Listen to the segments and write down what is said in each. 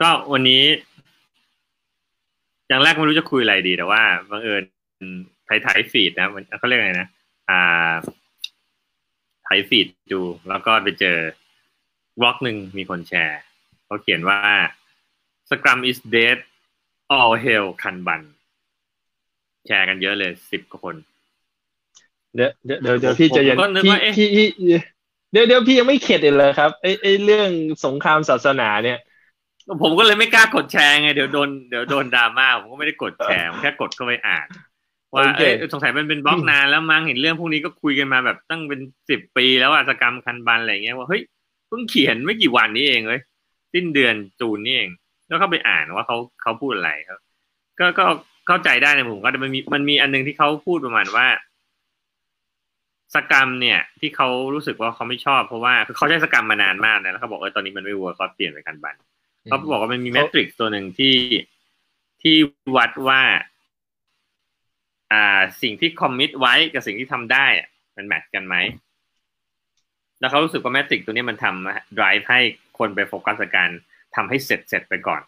ก็วันนี้ อย่างแรกไม่รู้จะคุยอะไรดีแต่ว่าบังเอิญถ่ายถ่ายฟีดนะเขาเรียกอะไรนะอ่าถ่ายฟีดดู แล้วก็ไปเจอบล็อกหนึ่งมีคนแชร์เขาเขียนว่า Scrum is dead all hell คันบัน แชร์กันเยอะเลยสิบกว่าคน เดี๋ยวเดี๋ยวเดี๋ยวพี่จะยันพี่พี่เดี๋ยวเดี๋ยวพี่ยังไม่เข็ดเลยครับไอ้ไอ้เรื่องสงครามศาสนาเนี่ย ผมก็เลยไม่กล้ากดแชร์ไงเดี๋ยวโดนเดี๋ยวโดนดราม่าผมก็ไม่ได้กดแชร์แค่กดเข้าไปอ่านว่าเออสงสัยมันเป็นบล็อกนานแล้วมั้งเห็นเรื่องพวกนี้ก็คุยกันมาแบบตั้งเป็นสิบปีแล้วอาชกรรมคันบันอะไรเงี้ยว่าเฮ้ยเพิ่งเขียนไม่กี่วันนี้เองเลยสิ้นเดือนจูนนี่เอง แล้วเข้าไปอ่านว่าเขาเขาพูดอะไรครับ ก็ก็เข้าใจได้ในมุมก็มันมีมันมีอันนึงที่เขาพูดประมาณว่าScrum เนี่ย ที่เขารู้สึกว่าเขาไม่ชอบเพราะว่าคือเขาใช้ Scrum มานานมากนะแล้วเขาบอกว่าตอนนี้มันไม่ work เขาเปลี่ยนไป Kanban เขาบอกว่ามันมี metric ตัวหนึ่งที่ที่วัดว่า อ่าสิ่งที่ commit ไว้กับสิ่งที่ทำได้มัน match กันไหม แล้วเขารู้สึกว่า metric ตัวนี้มันทำ drive ให้คนไปโฟกัสการทำให้เสร็จเสร็จไปก่อน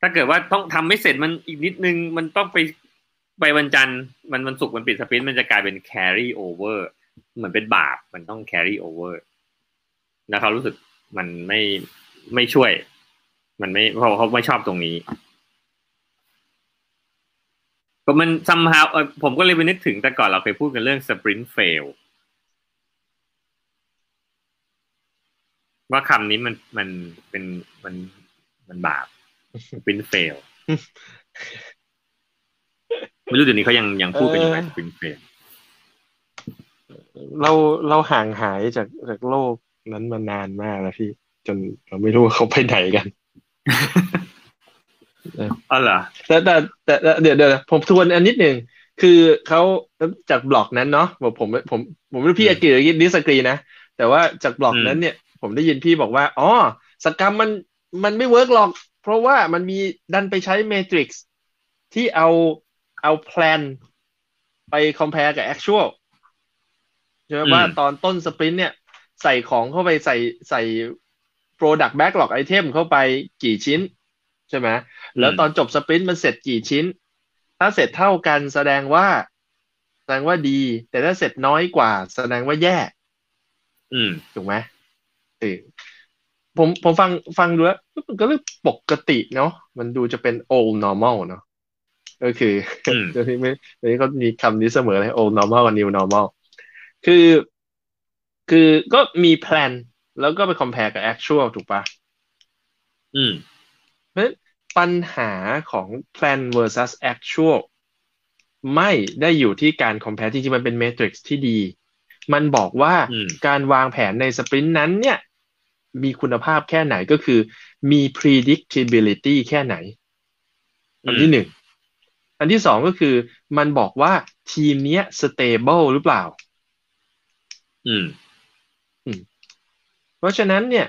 ถ้าเกิดว่าต้องทำไม่เสร็จมันอีกนิดนึง มันต้องไปไปวันจันทร์มันมันสุกมันปิดสปรินต์มันจะกลายเป็น carry over เหมือนเป็นบาปมันต้อง carry over แล้วเขารู้สึกมันไม่ ไม่ช่วย มันไม่เพราะเขาไม่ชอบตรงนี้ก็มันซัมฮาวผมก็เลยไปนึกถึงแต่ก่อนเราเคยพูดกันเรื่อง sprint fail ว่าคำนี้มันมันเป็นมันมันบาป sprint fail ไม่รู้เดี๋ยวนี้เขายังยังพูดกันอยู่ไหมสปริงเฟลเราเราห่างหายจากจากโลกนั้นมานานมากแล้วพี่ จนเราไม่รู้ว่าเขาไปไหนกันอ๋อเหรอแต่แต่แต่เดี๋ยวเดี๋ยวผมทวนอันนิดหนึ่งคือเขาจากบล็อกนั้นเนาะบอกผมผมผมไม่รู้พี่อากิหรือดิสกรีนะ แต่ว่าจากบล็อกนั้นเนี่ย ผมได้ยินพี่บอกว่าอ๋อ Scrum มันมันไม่ work หรอก เพราะว่ามันมีดันไปใช้ metric ที่เอาเอา plan ไป compare กับ actual ใช่ไหมว่าตอนต้น sprint เนี่ย ใส่ของเข้าไปใส่ใส่ product backlog item เข้าไปกี่ชิ้น ใช่ไหมแล้วตอนจบ sprint มันเสร็จกี่ชิ้น ถ้าเสร็จเท่ากันแสดงว่า แสดงว่าดี แต่ถ้าเสร็จน้อยกว่า แสดงว่าแย่ อืมถูกไหมเออผมผมฟังฟังดูแล้วมันก็เรื่องปกติเนาะมันดูจะเป็น old normal เนาะก็คือเดี๋ยวนี้ไม่เดี๋ยวนี้เขามีคำนี้เสมอเลย old normal กับ new normal คือ คือก็มีแพลน แล้วก็ไป compare กับ actual ถูกปะอืมเพราะปัญหาของ plan versus actual ไม่ได้อยู่ที่การ compare จริงๆ มันเป็น matrix ที่ดี มันบอกว่าการวางแผนในสปรินต์นั้นเนี่ย มีคุณภาพแค่ไหนก็คือ มี predictability แค่ไหน อันที่หนึ่ง อันที่สองก็คือมันบอกว่าทีมเนี้ย stable หรือเปล่า อืมอืมเพ ราะฉะนั้นเนี่ย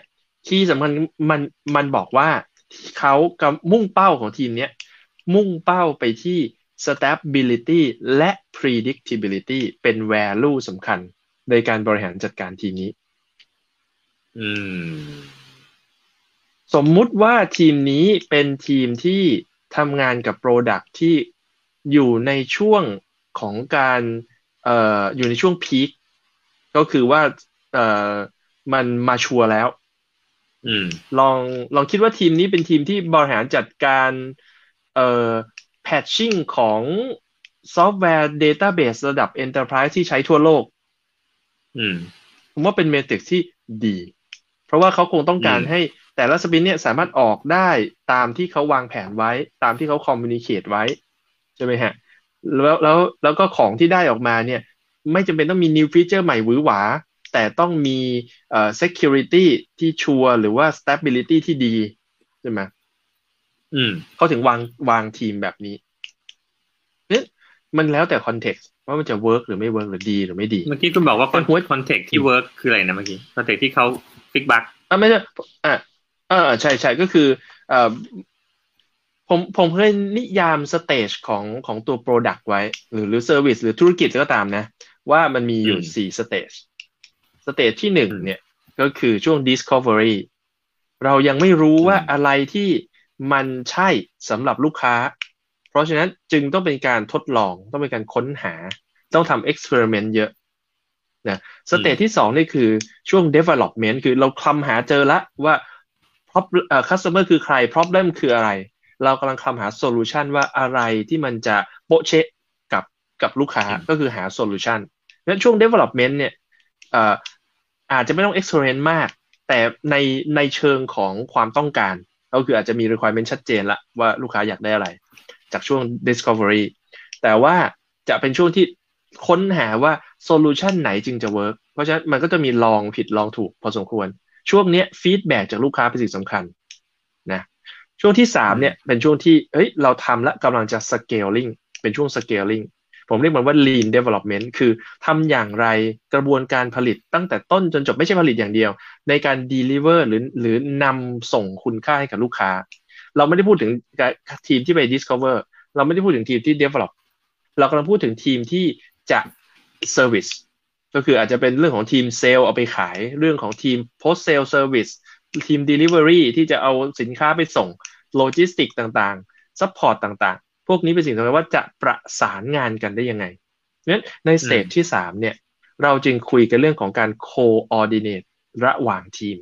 คีย์สำคัญมันมันบอกว่าเขากำมุ่งเป้าของทีมเนี้ยมุ่งเป้าไปที่ stability และ predictability เป็น value สำคัญในการบริหารจัดการทีมนี้ อืม สมมุติว่าทีมนี้เป็นทีมที่ทำงานกับ Product ที่อยู่ในช่วงของการเอ่ออยู่ในช่วงพีคก็คือว่าเอ่อ มัน measure แล้วอืมลองลองคิดว่าทีมนี้เป็นทีมที่บริหารจัดการเอ่อ patching ของซอฟต์แวร์ database ระดับ Enterprise ที่ใช้ทั่วโลก อืม ผมว่าเป็น metric ที่ดี เพราะว่าเขาคงต้องการให้แต่ละ sprint เนี่ยสามารถออกได้ตามที่เขาวางแผนไว้ ตามที่เขา communicate ไว้ ใช่ไหมฮะ แล้วแล้วแล้วก็ของที่ได้ออกมาเนี่ย ไม่จำเป็นต้องมี new feature ใหม่หวือหวา แต่ต้องมีเอ่อ security ที่ชัวร์หรือว่า stability ที่ดีใช่ไหมอืมเขาถึงวางวางทีมแบบนี้เนี่ยมันแล้วแต่ context ว่ามันจะ work หรือไม่ work หรือดีหรือไม่ดี เมื่อกี้คุณบอกว่า context ที่ work คืออะไรนะเมื่อกี้ context ที่เขา fix bug อะไม่ใช่อะอ่าใช่ใช่ก็คือเอ่อผมผมเคยนิยาม stage ของของตัว Product ไว้ หรือหรือ Service หรือธุรกิจก็ตามนะ ว่ามันมีอยู่สี่ stage stage ที่หนึ่งเนี่ยก็คือช่วง Discovery เรายังไม่รู้ว่าอะไรที่มันใช่สำหรับลูกค้า เพราะฉะนั้นจึงต้องเป็นการทดลองต้องเป็นการค้นหา ต้องทำ experiment เยอะนะ stage ที่สองนี่คือช่วง development คือเราคลำหาเจอละว่า customer คือใคร problem คืออะไร เรากำลังคลำหา solution ว่าอะไรที่มันจะโปะเชะกับกับลูกค้าก็คือหา solution นั้นช่วง development เนี่ย อาจจะไม่ต้อง experiment มาก แต่ในในเชิงของความต้องการ ก็คืออาจจะมี requirement ชัดเจนละว่าลูกค้าอยากได้อะไร จากช่วง discovery แต่ว่าจะเป็นช่วงที่ค้นหาว่า solution ไหนจึงจะ work เพราะฉะนั้นมันก็จะมีลองผิดลองถูกพอสมควร ช่วงนี้ feedback จากลูกค้าเป็นสิ่งสำคัญนะช่วงที่สามเนี่ยเป็นช่วงที่เฮ้ยเราทำและกำลังจะ scaling เป็นช่วง scaling ผมเรียกมันว่า lean development คือทำอย่างไรกระบวนการผลิตตั้งแต่ต้นจนจบไม่ใช่ผลิตอย่างเดียว ในการ deliver หรือหรือนำส่งคุณค่าให้กับลูกค้า เราไม่ได้พูดถึงทีมที่ไป discover เราไม่ได้พูดถึงทีมที่ develop เรากำลังพูดถึงทีมที่จะ service ก็คืออาจจะเป็นเรื่องของทีมเซลล์เอาไปขาย เรื่องของทีม post sale service ทีม delivery ที่จะเอาสินค้าไปส่งโลจิสติกต่างๆ support ต่างๆ พวกนี้เป็นสิ่งสำคัญว่าจะประสานงานกันได้ยังไงนั้นใน stage ที่สามเนี่ย เราจึงคุยกันเรื่องของการ coordinate ระหว่างทีม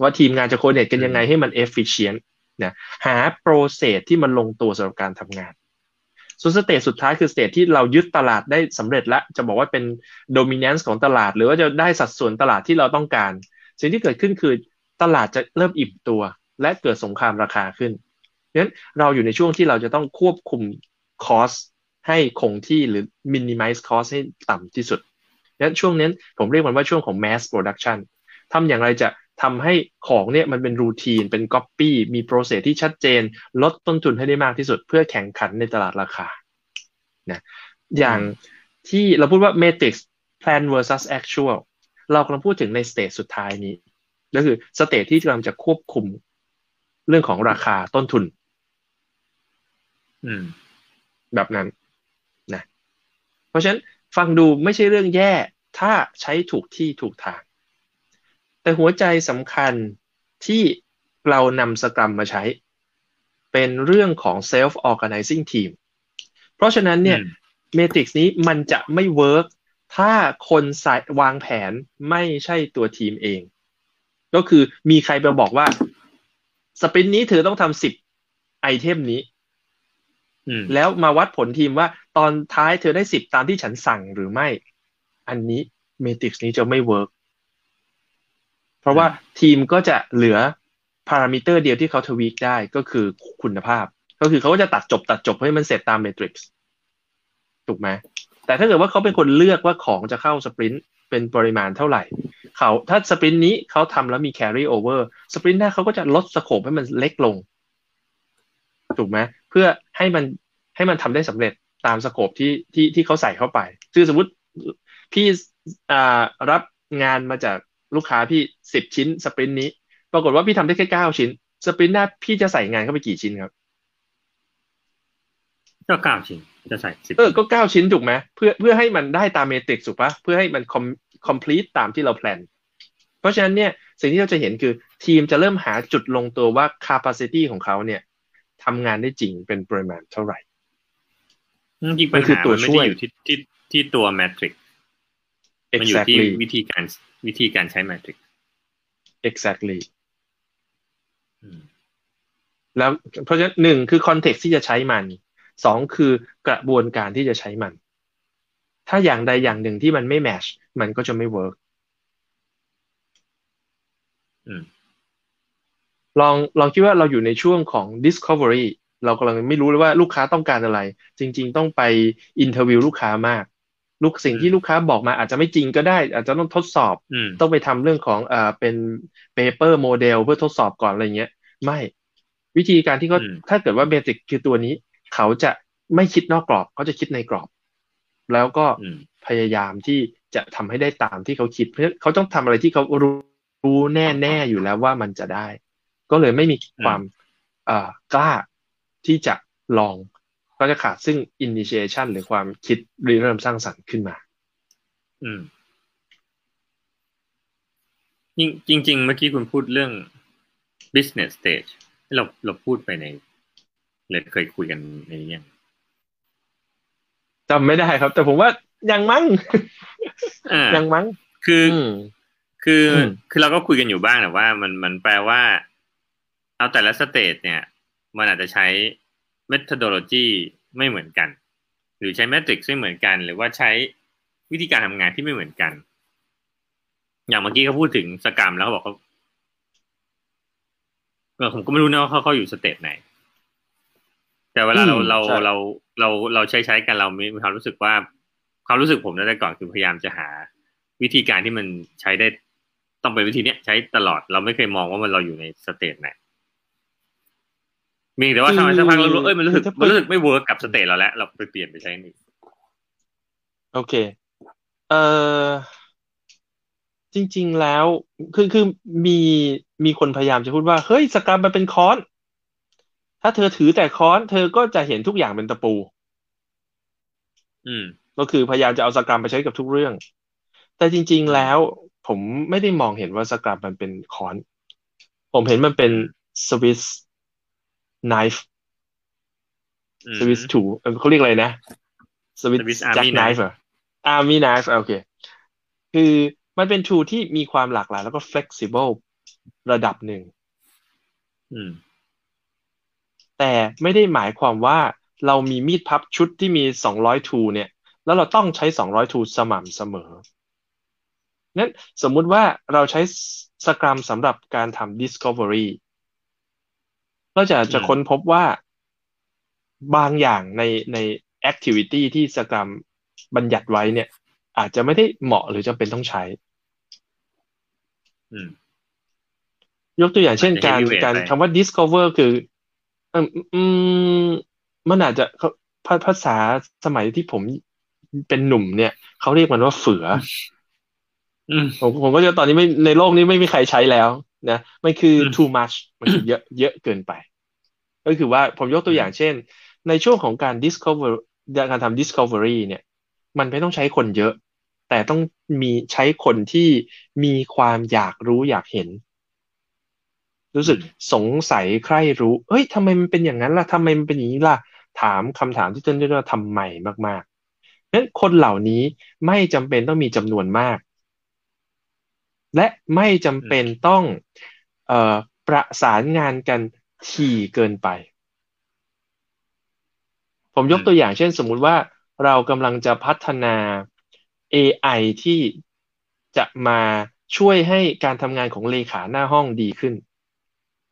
ว่าทีมงานจะ coordinate กันยังไงให้มัน efficient นะหา process ที่มันลงตัวสำหรับการทำงาน ส่วน stage สุดท้ายคือ stage ที่เรายึดตลาดได้สำเร็จแล้ว จะบอกว่าเป็น dominance ของตลาด หรือว่าจะได้สัดส่วนตลาดที่เราต้องการ สิ่งที่เกิดขึ้นคือตลาดจะเริ่มอิ่มตัว และเกิดสงครามราคาขึ้น เพราะฉะนั้นเราอยู่ในช่วงที่เราจะต้องควบคุม cost ให้คงที่หรือ minimal cost ให้ต่ำที่สุดดังนั้นช่วงนี้ผมเรียกมันว่าช่วงของ mass production ทำอย่างไรจะทำให้ของเนี่ยมันเป็น routine เป็นก๊อปปี้มี process ที่ชัดเจน ลดต้นทุนให้ได้มากที่สุด เพื่อแข่งขันในตลาดราคานะอย่างที่เราพูดว่า metrics plan versus actual เรากำลังพูดถึงใน stage สุดท้ายนี้ ก็คือ stage ที่กำลังจะควบคุมเรื่องของราคาต้นทุน อืม แบบนั้นนะ เพราะฉะนั้นฟังดูไม่ใช่เรื่องแย่ ถ้าใช้ถูกที่ถูกทาง แต่หัวใจสำคัญที่เรานำ Scrum มาใช้ เป็นเรื่องของ self organizing team เพราะฉะนั้นเนี่ย metrics นี้มันจะไม่ work ถ้าคนใส่วางแผนไม่ใช่ตัวทีมเอง ก็คือมีใครไปบอกว่า sprint นี้เธอต้องทำสิบ item นี้ แล้วมาวัดผลทีมว่าตอนท้ายเธอได้สิบตามที่ฉันสั่งหรือไม่ อันนี้ metrics นี้จะไม่ work เพราะว่าทีมก็จะเหลือพารามิเตอร์เดียวที่เขา tweak ได้ก็คือคุณภาพ ก็คือเขาก็จะตัดจบตัดจบให้มันเสร็จตาม metrics ถูกไหมแต่ถ้าเกิดว่าเขาเป็นคนเลือกว่าของจะเข้า sprint เป็นปริมาณเท่าไหร่เขาถ้า sprint นี้เขาทำแล้วมี carry over sprint หน้าเขาก็จะลด scope ให้มันเล็กลง ถูกไหมเพื่อให้มันให้มันทำได้สำเร็จตาม scope ที่ที่ที่เขาใส่เข้าไปคือสมมติพี่รับงานมาจากลูกค้าพี่สิบชิ้น sprint นี้ ปรากฏว่าพี่ทำได้แค่เก้าชิ้น sprint หน้าพี่จะใส่งานเข้าไปกี่ชิ้นครับก็เก้าชิ้นจะใส่สิบเออก็เก้าชิ้นถูกไหมเพื่อเพื่อให้มันได้ตาม metrics ถูกปะเพื่อให้มัน comคอมพลีตตามที่เราแพลนเพราะฉะนั้นเนี่ยสิ่งที่เราจะเห็นคือทีมจะเริ่มหาจุดลงตัวว่า capacity ของเขาเนี่ย ทำงานได้จริงเป็นปริมาณเท่าไหร่จริงปัญหามันไม่ได้อยู่ที่ที่ที่ตัวแมทริกมันอยู่ที่วิธีการวิธีการใช้แมทริก exactly แล้วเพราะฉะนั้นหนึ่งคือคอนเท็กซ์ที่จะใช้มันสองคือกระบวนการที่จะใช้มัน ถ้าอย่างใดอย่างหนึ่งที่มันไม่ match มันก็จะไม่ work ลองลองคิดว่าเราอยู่ในช่วงของ discovery เรากำลังไม่รู้เลยว่าลูกค้าต้องการอะไร จริง ๆ ต้องไป interview ลูกค้ามาก ลูกสิ่งที่ลูกค้าบอกมาอาจจะไม่จริงก็ได้ อาจจะต้องทดสอบ ต้องไปทำเรื่องของอ่าเป็น paper model เพื่อทดสอบก่อนอะไรเงี้ย ไม่ วิธีการที่เขาถ้าเกิดว่าเบสิกคือตัวนี้ เขาจะไม่คิดนอกกรอบ เขาจะคิดในกรอบ แล้วก็พยายามที่จะทำให้ได้ตามที่เขาคิด เพราะเขาต้องทำอะไรที่เขารู้รู้แน่แน่อยู่แล้วว่ามันจะได้ ก็เลยไม่มีความกล้าที่จะลองก็จะขาดซึ่ง initiation หรือความคิดริเริ่มสร้างสรรค์ขึ้นมา อืมจริงจริงๆเมื่อกี้คุณพูดเรื่อง business stage เราเราพูดไปในเลยเคยคุยกันในนี้ยังจำไม่ได้ครับ แต่ผมว่ายังมั้งอ่ายังมั้งคืออืมคืออมคือเราก็คุยกันอยู่บ้างแต่ว่า มันมันแปลว่า เอาแต่ละสเตจเนี่ย มันอาจจะใช้ methodology ไม่เหมือนกัน หรือใช้ metrics ไม่เหมือนกัน หรือว่าใช้วิธีการทำงานที่ไม่เหมือนกัน อย่างเมื่อกี้เขาพูดถึง Scrum แล้วเขาบอกเขาเออผมก็ไม่รู้นะว่าเขาเขาอยู่ stage ไหน แต่เวลาเราอืมเราใช่เราเราเราใช้ใช้กันเรามีความรู้สึกว่าความรู้สึกผมตั้งแต่ก่อนคือพยายามจะหา วิธีการที่มันใช้ได้ต้องเป็นวิธีเนี้ยใช้ตลอด เราไม่เคยมองว่ามันเราอยู่ใน stage ไหน มีแต่ว่าทำไมสักพักเรารู้เอ้ยมันรู้สึกคือถ้ามันรู้สึกไม่ work กับ stage เราแล้วเราไปเปลี่ยนไปใช้อันอื่นโอเค เอ่อจริง ๆ แล้ว คือคือมีมีคนพยายามจะพูดว่า เฮ้ยสกรัมมันเป็นค้อน ถ้าเธอถือแต่ค้อน เธอก็จะเห็นทุกอย่างเป็นตะปู อืม ก็คือพยายามจะเอาสกรัมไปใช้กับทุกเรื่อง แต่จริง ๆ แล้ว ผมไม่ได้มองเห็นว่าสกรัมมันเป็นค้อน ผมเห็นมันเป็นสวิส ไนฟ์อืมสวิสถูเขาเรียกอะไรนะสวิส Swiss แจ็ค Army ไน knife ฟ์เหรออาร์มี่ไนฟ์โอเค คือมันเป็น tool ที่มีความหลากหลาย แล้วก็ flexible ระดับหนึ่งอืมแต่ไม่ได้หมายความว่าเรามีมีดพับชุดที่มี200 tool เนี่ย แล้วเราต้องใช้200 tool สม่ำเสมอนั้นสมมุติว่าเราใช้สกรัมสำหรับการทำ discovery เราจะจะอืมค้นพบว่าบางอย่างในใน activity ที่สกรัมบัญญัติไว้เนี่ย อาจจะไม่ได้เหมาะหรือจำเป็นต้องใช้อืมยกตัวอย่างเช่นอาจจะการ heavyweight การไปคำว่า discover คืออืมอืมมันอาจจะเขาภาภาษาสมัยที่ผมเป็นหนุ่มเนี่ย เขาเรียกมันว่าเฝืออืมผมผมก็จะตอนนี้ไม่ในโลกนี้ไม่มีใครใช้แล้ว นะมันคืออม too much มันคือเยอะเยอะเกินไป ก็คือว่าผมยกตัวอย่างเช่น ในช่วงของการ discover การทำ discovery เนี่ย มันไม่ต้องใช้คนเยอะ แต่ต้องมีใช้คนที่มีความอยากรู้อยากเห็น รู้สึกสงสัยใคร่รู้เฮ้ยทำไมมันเป็นอย่างนั้นล่ะทำไมมันเป็นอย่างนี้ล่ะ ถามคำถามที่ต้นเรียกว่าทำไมมากๆนั้นคนเหล่านี้ไม่จำเป็นต้องมีจำนวนมาก และไม่จำเป็นต้องเอ่อประสานงานกันถี่เกินไป ผมยกตัวอย่างเช่นสมมุติว่าเรากำลังจะพัฒนา AI ที่จะมาช่วยให้การทำงานของเลขาหน้าห้องดีขึ้น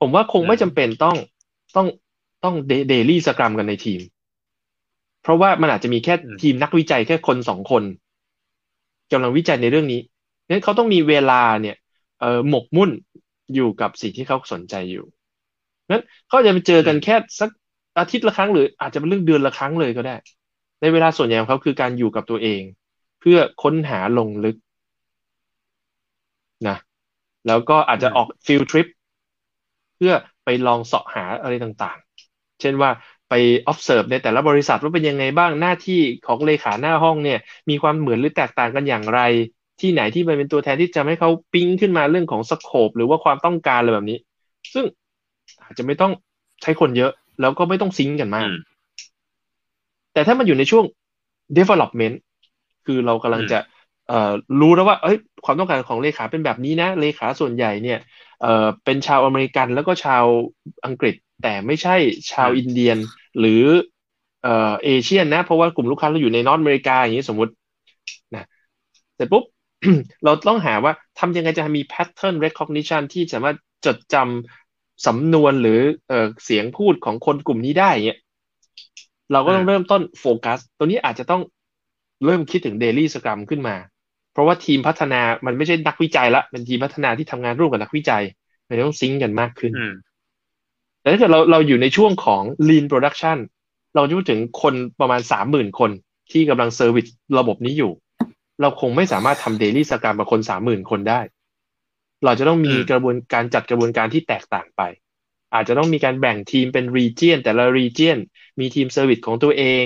ผมว่าคงไม่จำเป็นต้องต้องต้องเดลี่สกรัมกันในทีม เพราะว่ามันอาจจะมีแค่อืมทีมนักวิจัยแค่คนสองคนกำลังวิจัยในเรื่องนี้ งั้นเขาต้องมีเวลาเนี่ยเอ่อหมกมุ่นอยู่กับสิ่งที่เขาสนใจอยู่งั้นเขาจะไปเจอกันแค่สักอาทิตย์ละครั้งหรืออาจจะเป็นเรื่องเดือนละครั้งเลยก็ได้ ในเวลาส่วนใหญ่ของเขาคือการอยู่กับตัวเอง เพื่อค้นหาลงลึกนะแล้วก็อาจจะออกฟิลทริปเพื่อไปลองเสาะหาอะไรต่างๆ เช่นว่าไป observe ในแต่ละบริษัทว่าเป็นยังไงบ้างหน้าที่ของเลขาหน้าห้องเนี่ย มีความเหมือนหรือแตกต่างกันอย่างไร ที่ไหนที่มันเป็นตัวแทนที่จะให้เขาปิ๊งขึ้นมาเรื่องของ scope หรือว่าความต้องการอะไรแบบนี้ ซึ่งอาจจะไม่ต้องใช้คนเยอะ แล้วก็ไม่ต้อง sync กันมากอืมแต่ถ้ามันอยู่ในช่วง development คือเรากำลังอืมจะเอ่อรู้แล้วว่าเอ้ยความต้องการของเลขาเป็นแบบนี้นะ เลขาส่วนใหญ่เนี่ยเอ่อเป็นชาวอเมริกันแล้วก็ชาวอังกฤษ แต่ไม่ใช่ชาวอินเดียน หรือเอ่อเอเชียนนะ เพราะว่ากลุ่มลูกค้าเราอยู่ในนอตอเมริกาอย่างนี้สมมตินะเสร็จปุ๊บ เราต้องหาว่าทำยังไงจะมี pattern recognition ที่สามารถจดจำสำนวนหรือเอ่อเสียงพูดของคนกลุ่มนี้ได้อย่างเงี้ยเราก็ต้องอืมเริ่มต้นโฟกัสตัวนี้อาจจะต้องเริ่มคิดถึง Daily Scrum ขึ้นมา เพราะว่าทีมพัฒนามันไม่ใช่นักวิจัยละเป็นทีมพัฒนาที่ทำงานร่วมกับนักวิจัยมันต้อง sync กันมากขึ้นอืมแต่ถ้าเกิดเราเราอยู่ในช่วงของ Lean Production เราจะพูดถึงคนประมาณสามหมื่นคนที่กำลัง service ระบบนี้อยู่ เราคงไม่สามารถทำ Daily Scrum กับคนสามหมื่นคนได้ เราจะต้องมีอืมกระบวนการจัดกระบวนการที่แตกต่างไป อาจจะต้องมีการแบ่งทีมเป็น region แต่ละ region มีทีม service ของตัวเอง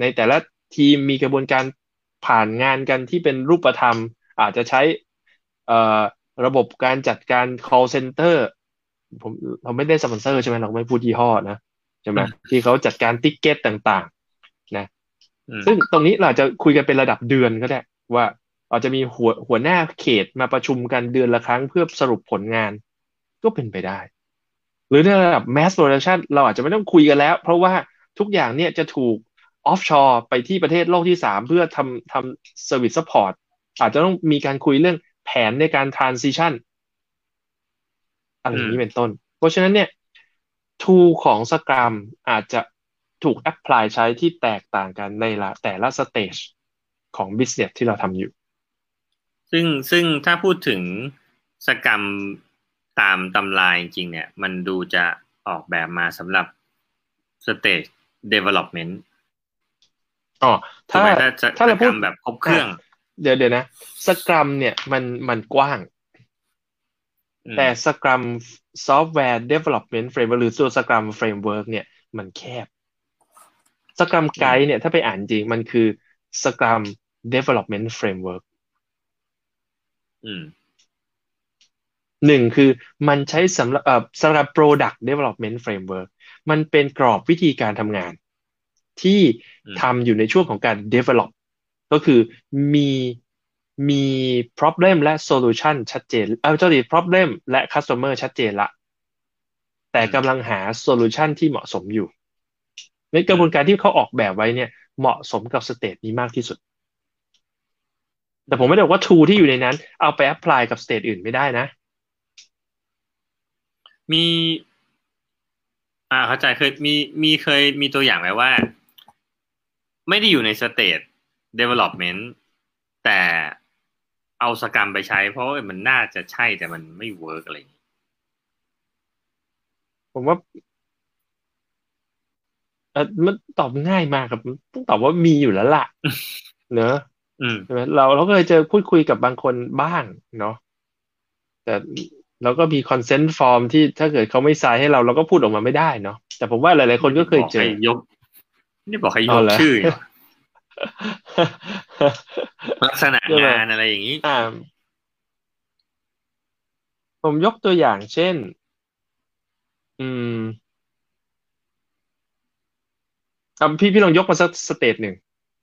ในแต่ละทีมมีกระบวนการผ่านงานกันที่เป็นรูปธรรม อาจจะใช้เอ่อระบบการจัดการ call center ผมเราไม่ได้สปอนเซอร์ใช่ไหมเราไม่พูดยี่ห้อนะใช่ไหมที่เขาจัดการติ๊กเก็ตต่าง ๆ นะ ซึ่งตรงนี้เราจะคุยกันเป็นระดับเดือนก็ได้ ว่าอาจจะมีหัวหัวหน้าเขตมาประชุมกันเดือนละครั้งเพื่อสรุปผลงานก็เป็นไปได้ หรือในระดับ mass production เราอาจจะไม่ต้องคุยกันแล้ว เพราะว่าทุกอย่างเนี่ยจะถูกoffshore ไปที่ประเทศโลกที่สามเพื่อทำทำ service support อาจจะต้องมีการคุยเรื่องแผนในการ transition อะไรนี้เป็นต้น เพราะฉะนั้นเนี่ย tool ของ Scrum อาจจะถูก apply ใช้ที่แตกต่างกันในละแต่ละเตจ ของ business ที่เราทำอยู่ ซึ่งซึ่งถ้าพูดถึง Scrum ตามตำราจริงๆเนี่ย มันดูจะออกแบบมาสำหรับ stage development อ๋อถ้าถ้าเราพูดแบบครบเครื่อง เดี๋ยวเดี๋ยวนะสกรัมเนี่ยมันมันกว้าง แต่สกรัมซอฟต์แวร์ development framework หรือตัวสกรัม framework เนี่ยมันแคบสกรัมไกด์เนี่ยถ้าไปอ่านจริงมันคือสกรัม development framework หนึ่งคือมันใช้สำหรับสำหรับ product development framework มันเป็นกรอบวิธีการทำงาน ที่ทำอยู่ในช่วงของการ develop ก็คือมีมี problem และ solution ชัดเจน เอาเจ้าดี problem และ customer ชัดเจนละ แต่กำลังหา solution ที่เหมาะสมอยู่ ในกระบวนการที่เขาออกแบบไว้เนี่ย เหมาะสมกับสเตจนี้มากที่สุด แต่ผมไม่ได้บอกว่า tool ที่อยู่ในนั้น เอาไป apply กับ stage อื่นไม่ได้นะ มี อ่าเข้าใจเคยมีมีเคยมีตัวอย่างไหมว่า ไม่ได้อยู่ใน stage development แต่เอา Scrum ไปใช้ เพราะมันน่าจะใช่แต่มันไม่ work อะไรอย่างนี้ผมว่าเออมันตอบง่ายมากครับต้องตอบว่ามีอยู่แล้วล่ะ เนอะ ใช่ไหมเราเราก็เลยเจอพูดคุยกับบางคนบ้างเนาะแต่เราก็มี consent form ที่ถ้าเกิดเขาไม่ใส่ให้เราเราก็พูดออกมาไม่ได้เนาะแต่ผมว่าหลาย ๆ คนก็เคยเจอยก นี่บอกให้ยกชื่อลักษณะงานอะไรอย่างนี้ผมยกตัวอย่างเช่น อืมอ่พี่พี่ลองยกมาสัก stage หนึ่ง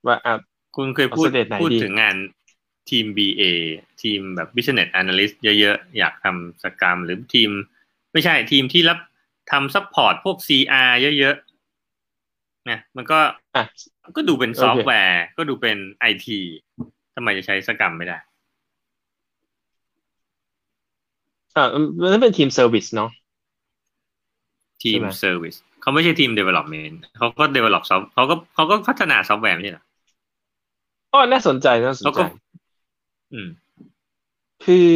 ว่าอะ คุณเคยพูดพูดถึงงานทีม BA ทีมแบบ Business Analyst เยอะๆ อยากทำ Scrum หรือทีม ไม่ใช่ทีมที่รับทำ support พวก CR เยอะๆเนี่ยมันก็ก็ดูเป็นซอฟต์แวร์ ก็ดูเป็นไอทีทำไมจะใช้ Scrum ไม่ได้อ่านั่นเป็นทีม service เนาะทีม ser vice เขาไม่ใช่ทีม development เขาก็ develop ซอฟเขาก็เขาก็พัฒนาซอฟต์แวร์ไม่ใช่หรอ อ๋อน่าสนใจน่าสนใจอืม คือ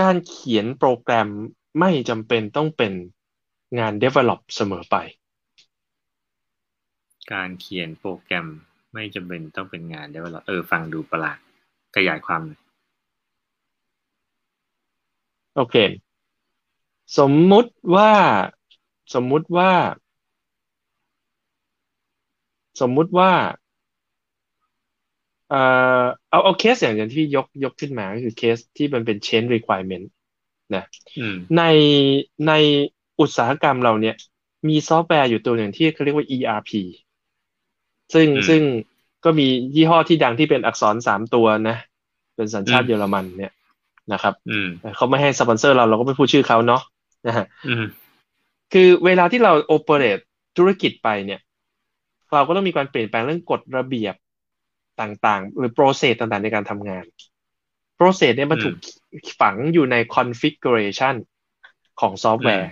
การเขียนโปรแกรมไม่จำเป็นต้องเป็นงาน develop เสมอไป การเขียนโปรแกรมไม่จำเป็นต้องเป็นงาน develop เออ ฟังดูประหลาดขยายความเลยโอเค สมมุติว่าสมมุติว่า สมมุติว่า เอ่อเอาเอาเคสอย่างอย่างที่ยกยกขึ้นมาก็คือเคสที่มันเป็น change requirement นะในในอุตสาหกรรมเราเนี่ย มีซอฟต์แวร์อยู่ตัวหนึ่งที่เขาเรียกว่า ERP ซึ่งซึ่งก็มียี่ห้อที่ดังที่เป็นอักษรสามตัวนะ เป็นสัญชาติเยอรมันเนี่ยนะครับเขาไม่ให้สปอนเซอร์เราเราก็ไม่พูดชื่อเขาเนาะนะฮะคือเวลาที่เรา operate ธุรกิจไปเนี่ย เราก็ต้องมีการเปลี่ยนแปลงเรื่องกฎระเบียบ ต่างๆ หรือ process ต่างๆ ในการทำงาน process เนี่ยมันถูกฝังอยู่ใน configuration ของซอฟต์แวร์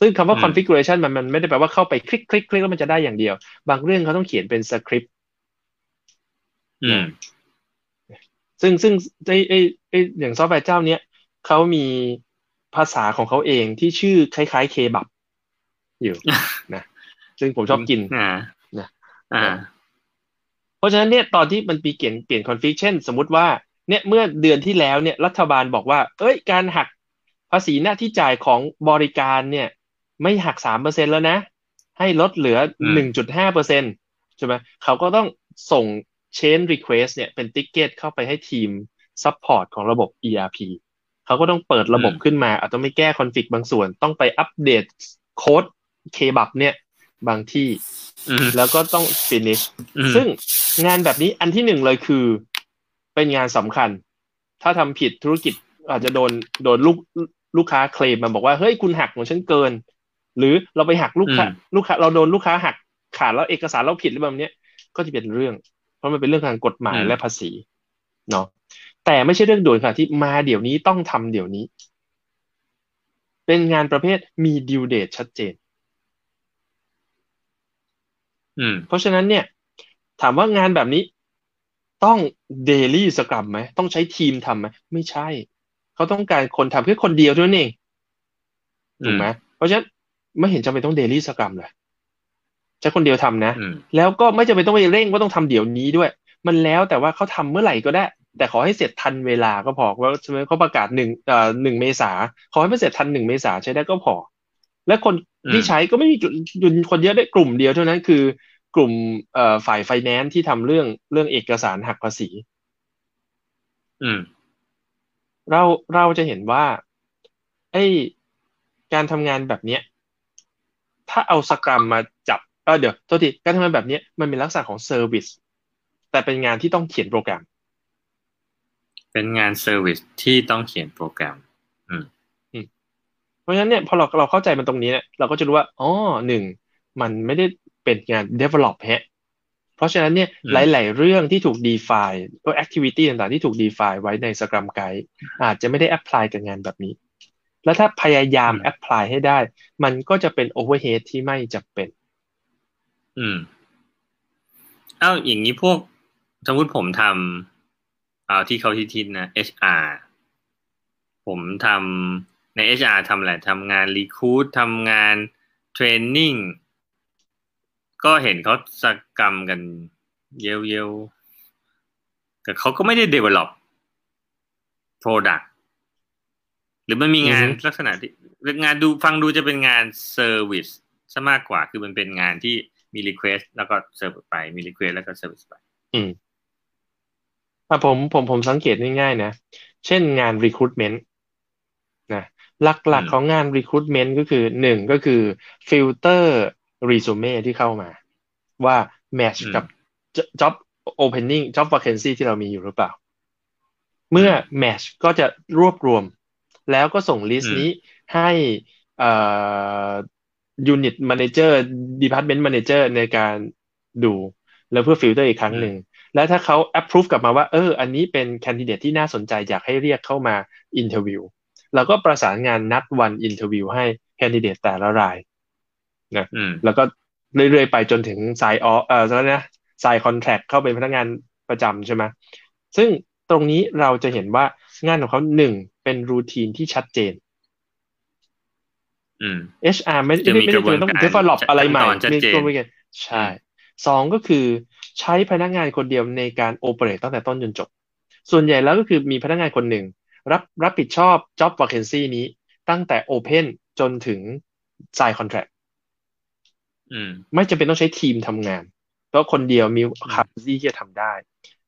ซึ่งคำว่า configuration มันมันไม่ได้แปลว่าเข้าไปคลิกคลิกคลิกแล้วมันจะได้อย่างเดียว บางเรื่องเขาต้องเขียนเป็นสคริปต์ซึ่งซึ่งไอ้ไอ้ไอ้อย่างซอฟต์แวร์เจ้าเนี้ยเขามีภาษาของเขาเองที่ชื่อคล้ายๆเคบับอยู่นะซึ่งผมชอบกินนะ เพราะฉะนั้นเนี่ยตอนที่มันมีเปลี่ยนเปลี่ยน config เช่น สมมติว่าเนี่ยเมื่อเดือนที่แล้วเนี่ยรัฐบาลบอกว่า เอ้ยการหักภาษีหน้าที่จ่ายของบริการเนี่ย ไม่หักสามเปอร์เซ็นแล้วนะ ให้ลดเหลือหนึ่งจุดห้าเปอร์เซ็นใช่ไหมเขาก็ต้องส่ง change request เนี่ยเป็น ticket เข้าไปให้ทีม support ของระบบ ERP เขาก็ต้องเปิดระบบขึ้นมาอาจจะไปแก้ config บางส่วน ต้องไปอัปเดตโค้ดเคบับเนี่ย บางที่ แล้วก็ต้อง finish ซึ่งงานแบบนี้อันที่หนึ่งเลยคือ เป็นงานสำคัญ ถ้าทำผิดธุรกิจอาจจะโดนโดนลูกลูกค้าเคลมมาบอกว่าเฮ้ยคุณหักของฉันเกิน หรือเราไปหักลูกค้า ลูกค้าเราโดนลูกค้าหักขาดแล้วเอกสารเราผิดหรือแบบนี้ก็จะเป็นเรื่อง เพราะมันเป็นเรื่องทางกฎหมายและภาษีเนาะแต่ไม่ใช่เรื่องด่วนค่ะที่มาเดี๋ยวนี้ต้องทำเดี๋ยวนี้ เป็นงานประเภทมีดิวเดตชัดเจน เพราะฉะนั้นเนี่ย ถามว่างานแบบนี้ ต้อง daily scrum ไหมต้องใช้ทีมทำไหมไม่ใช่ เขาต้องการคนทำแค่คนเดียวเท่านั้นเองถูกไหมเพราะฉะนั้นไม่เห็นจำเป็นต้อง daily scrum เลยใช้คนเดียวทำนะ แล้วก็ไม่จำเป็นต้องไปเร่งว่าต้องทำเดี๋ยวนี้ด้วย มันแล้วแต่ว่าเขาทำเมื่อไหร่ก็ได้ แต่ขอให้เสร็จทันเวลาก็พอว่าใช่ไหมเขาประกาศหนึ่งเอ่อหนึ่งเมษาขอให้มันเสร็จทันหนึ่งเมษาใช้ได้ก็พอ และคน ที่ใช้ก็ไม่มีจุดคนเยอะได้กลุ่มเดียวเท่านั้นคือกลุ่มเอ่อฝ่ายไฟแนนซ์ที่ทำเรื่องเรื่องเอกสารหักภาษี อืม เราเราจะเห็นว่า ไอ้การทำงานแบบเนี้ย ถ้าเอา scrum มาจับเออเดี๋ยวโทษทีการทำงานแบบนี้มันเป็นลักษณะของ service แต่เป็นงานที่ต้องเขียนโปรแกรม เป็นงาน service ที่ต้องเขียนโปรแกรมอืมเพ ราะฉะนั้นเนี่ยพอเราเราเข้าใจมันตรงนี้เนี่ยเราก็จะรู้ว่าอ๋อหนึ่งมันไม่ได้เป็นงาน develop ฮะเพราะฉะนั้นเนี่ยหลาย ๆ เรื่องที่ถูก define พวก activity ต่างๆ ที่ถูก define ไว้ในสกรัมไกด์อาจจะไม่ได้ apply กับงานแบบนี้ แล้วถ้าพยายาม apply ให้ได้ มันก็จะเป็น overhead ที่ไม่จำเป็น อืมเอ้าอย่างนี้พวกสมมติผมทำเอาที่เขาทิดนะ HR ผมทำ ใน HR ทำอะไรทำงาน recruit ทำงาน training ก็เห็นเขา scrum กันเย้วๆแต่เขาก็ไม่ได้ develop product หรือมันมีงานลักษณะที่งานดูฟังดูจะเป็นงาน service ซะมากกว่า คือมันเป็นงานที่มี request แล้วก็เซิร์ฟไป มี request แล้วก็ service ไป อืมถ้าผมผมผมสังเกตง่ายๆนะ เช่นงาน recruitment นะ หลักๆของงาน recruitment ก็คือหนึ่งก็คือ filter รีสูเม่ที่เข้ามา ว่าแมชกับ job opening job vacancy ที่เรามีอยู่หรือเปล่า เมื่อแมชก็จะรวบรวม แล้วก็ส่งลิสต์นี้ให้อ่า unit manager department manager ในการดู แล้วเพื่อฟิลเตอร์อีกครั้งหนึ่ง แล้วถ้าเขา approve กลับมาว่า เออ อันนี้เป็น candidate ที่น่าสนใจอยากให้เรียกเข้ามา interview เราก็ประสานงานนัดวัน interview ให้ candidate แต่ละรายนะแล้วก็เรื่อยๆไปจนถึง sign offer แล้วนะ sign contract เข้าเป็นพนักงานประจำใช่ไหมซึ่งตรงนี้เราจะเห็นว่างานของเขาหนึ่งเป็น routine ที่ชัดเจน HR ไม่ไม่ไม่ได้ต้อง develop อะไรใหม่มีตัวเองใช่สองก็คือใช้พนักงานคนเดียวในการโอเปเรตตั้งแต่ต้นจนจบ ส่วนใหญ่แล้วก็คือมีพนักงานคนหนึ่ง รับรับผิดชอบ job vacancy นี้ตั้งแต่ open จนถึง sign contract ไม่จำเป็นต้องใช้ทีมทำงาน เพราะคนเดียวมีคาซี่ที่จะทำได้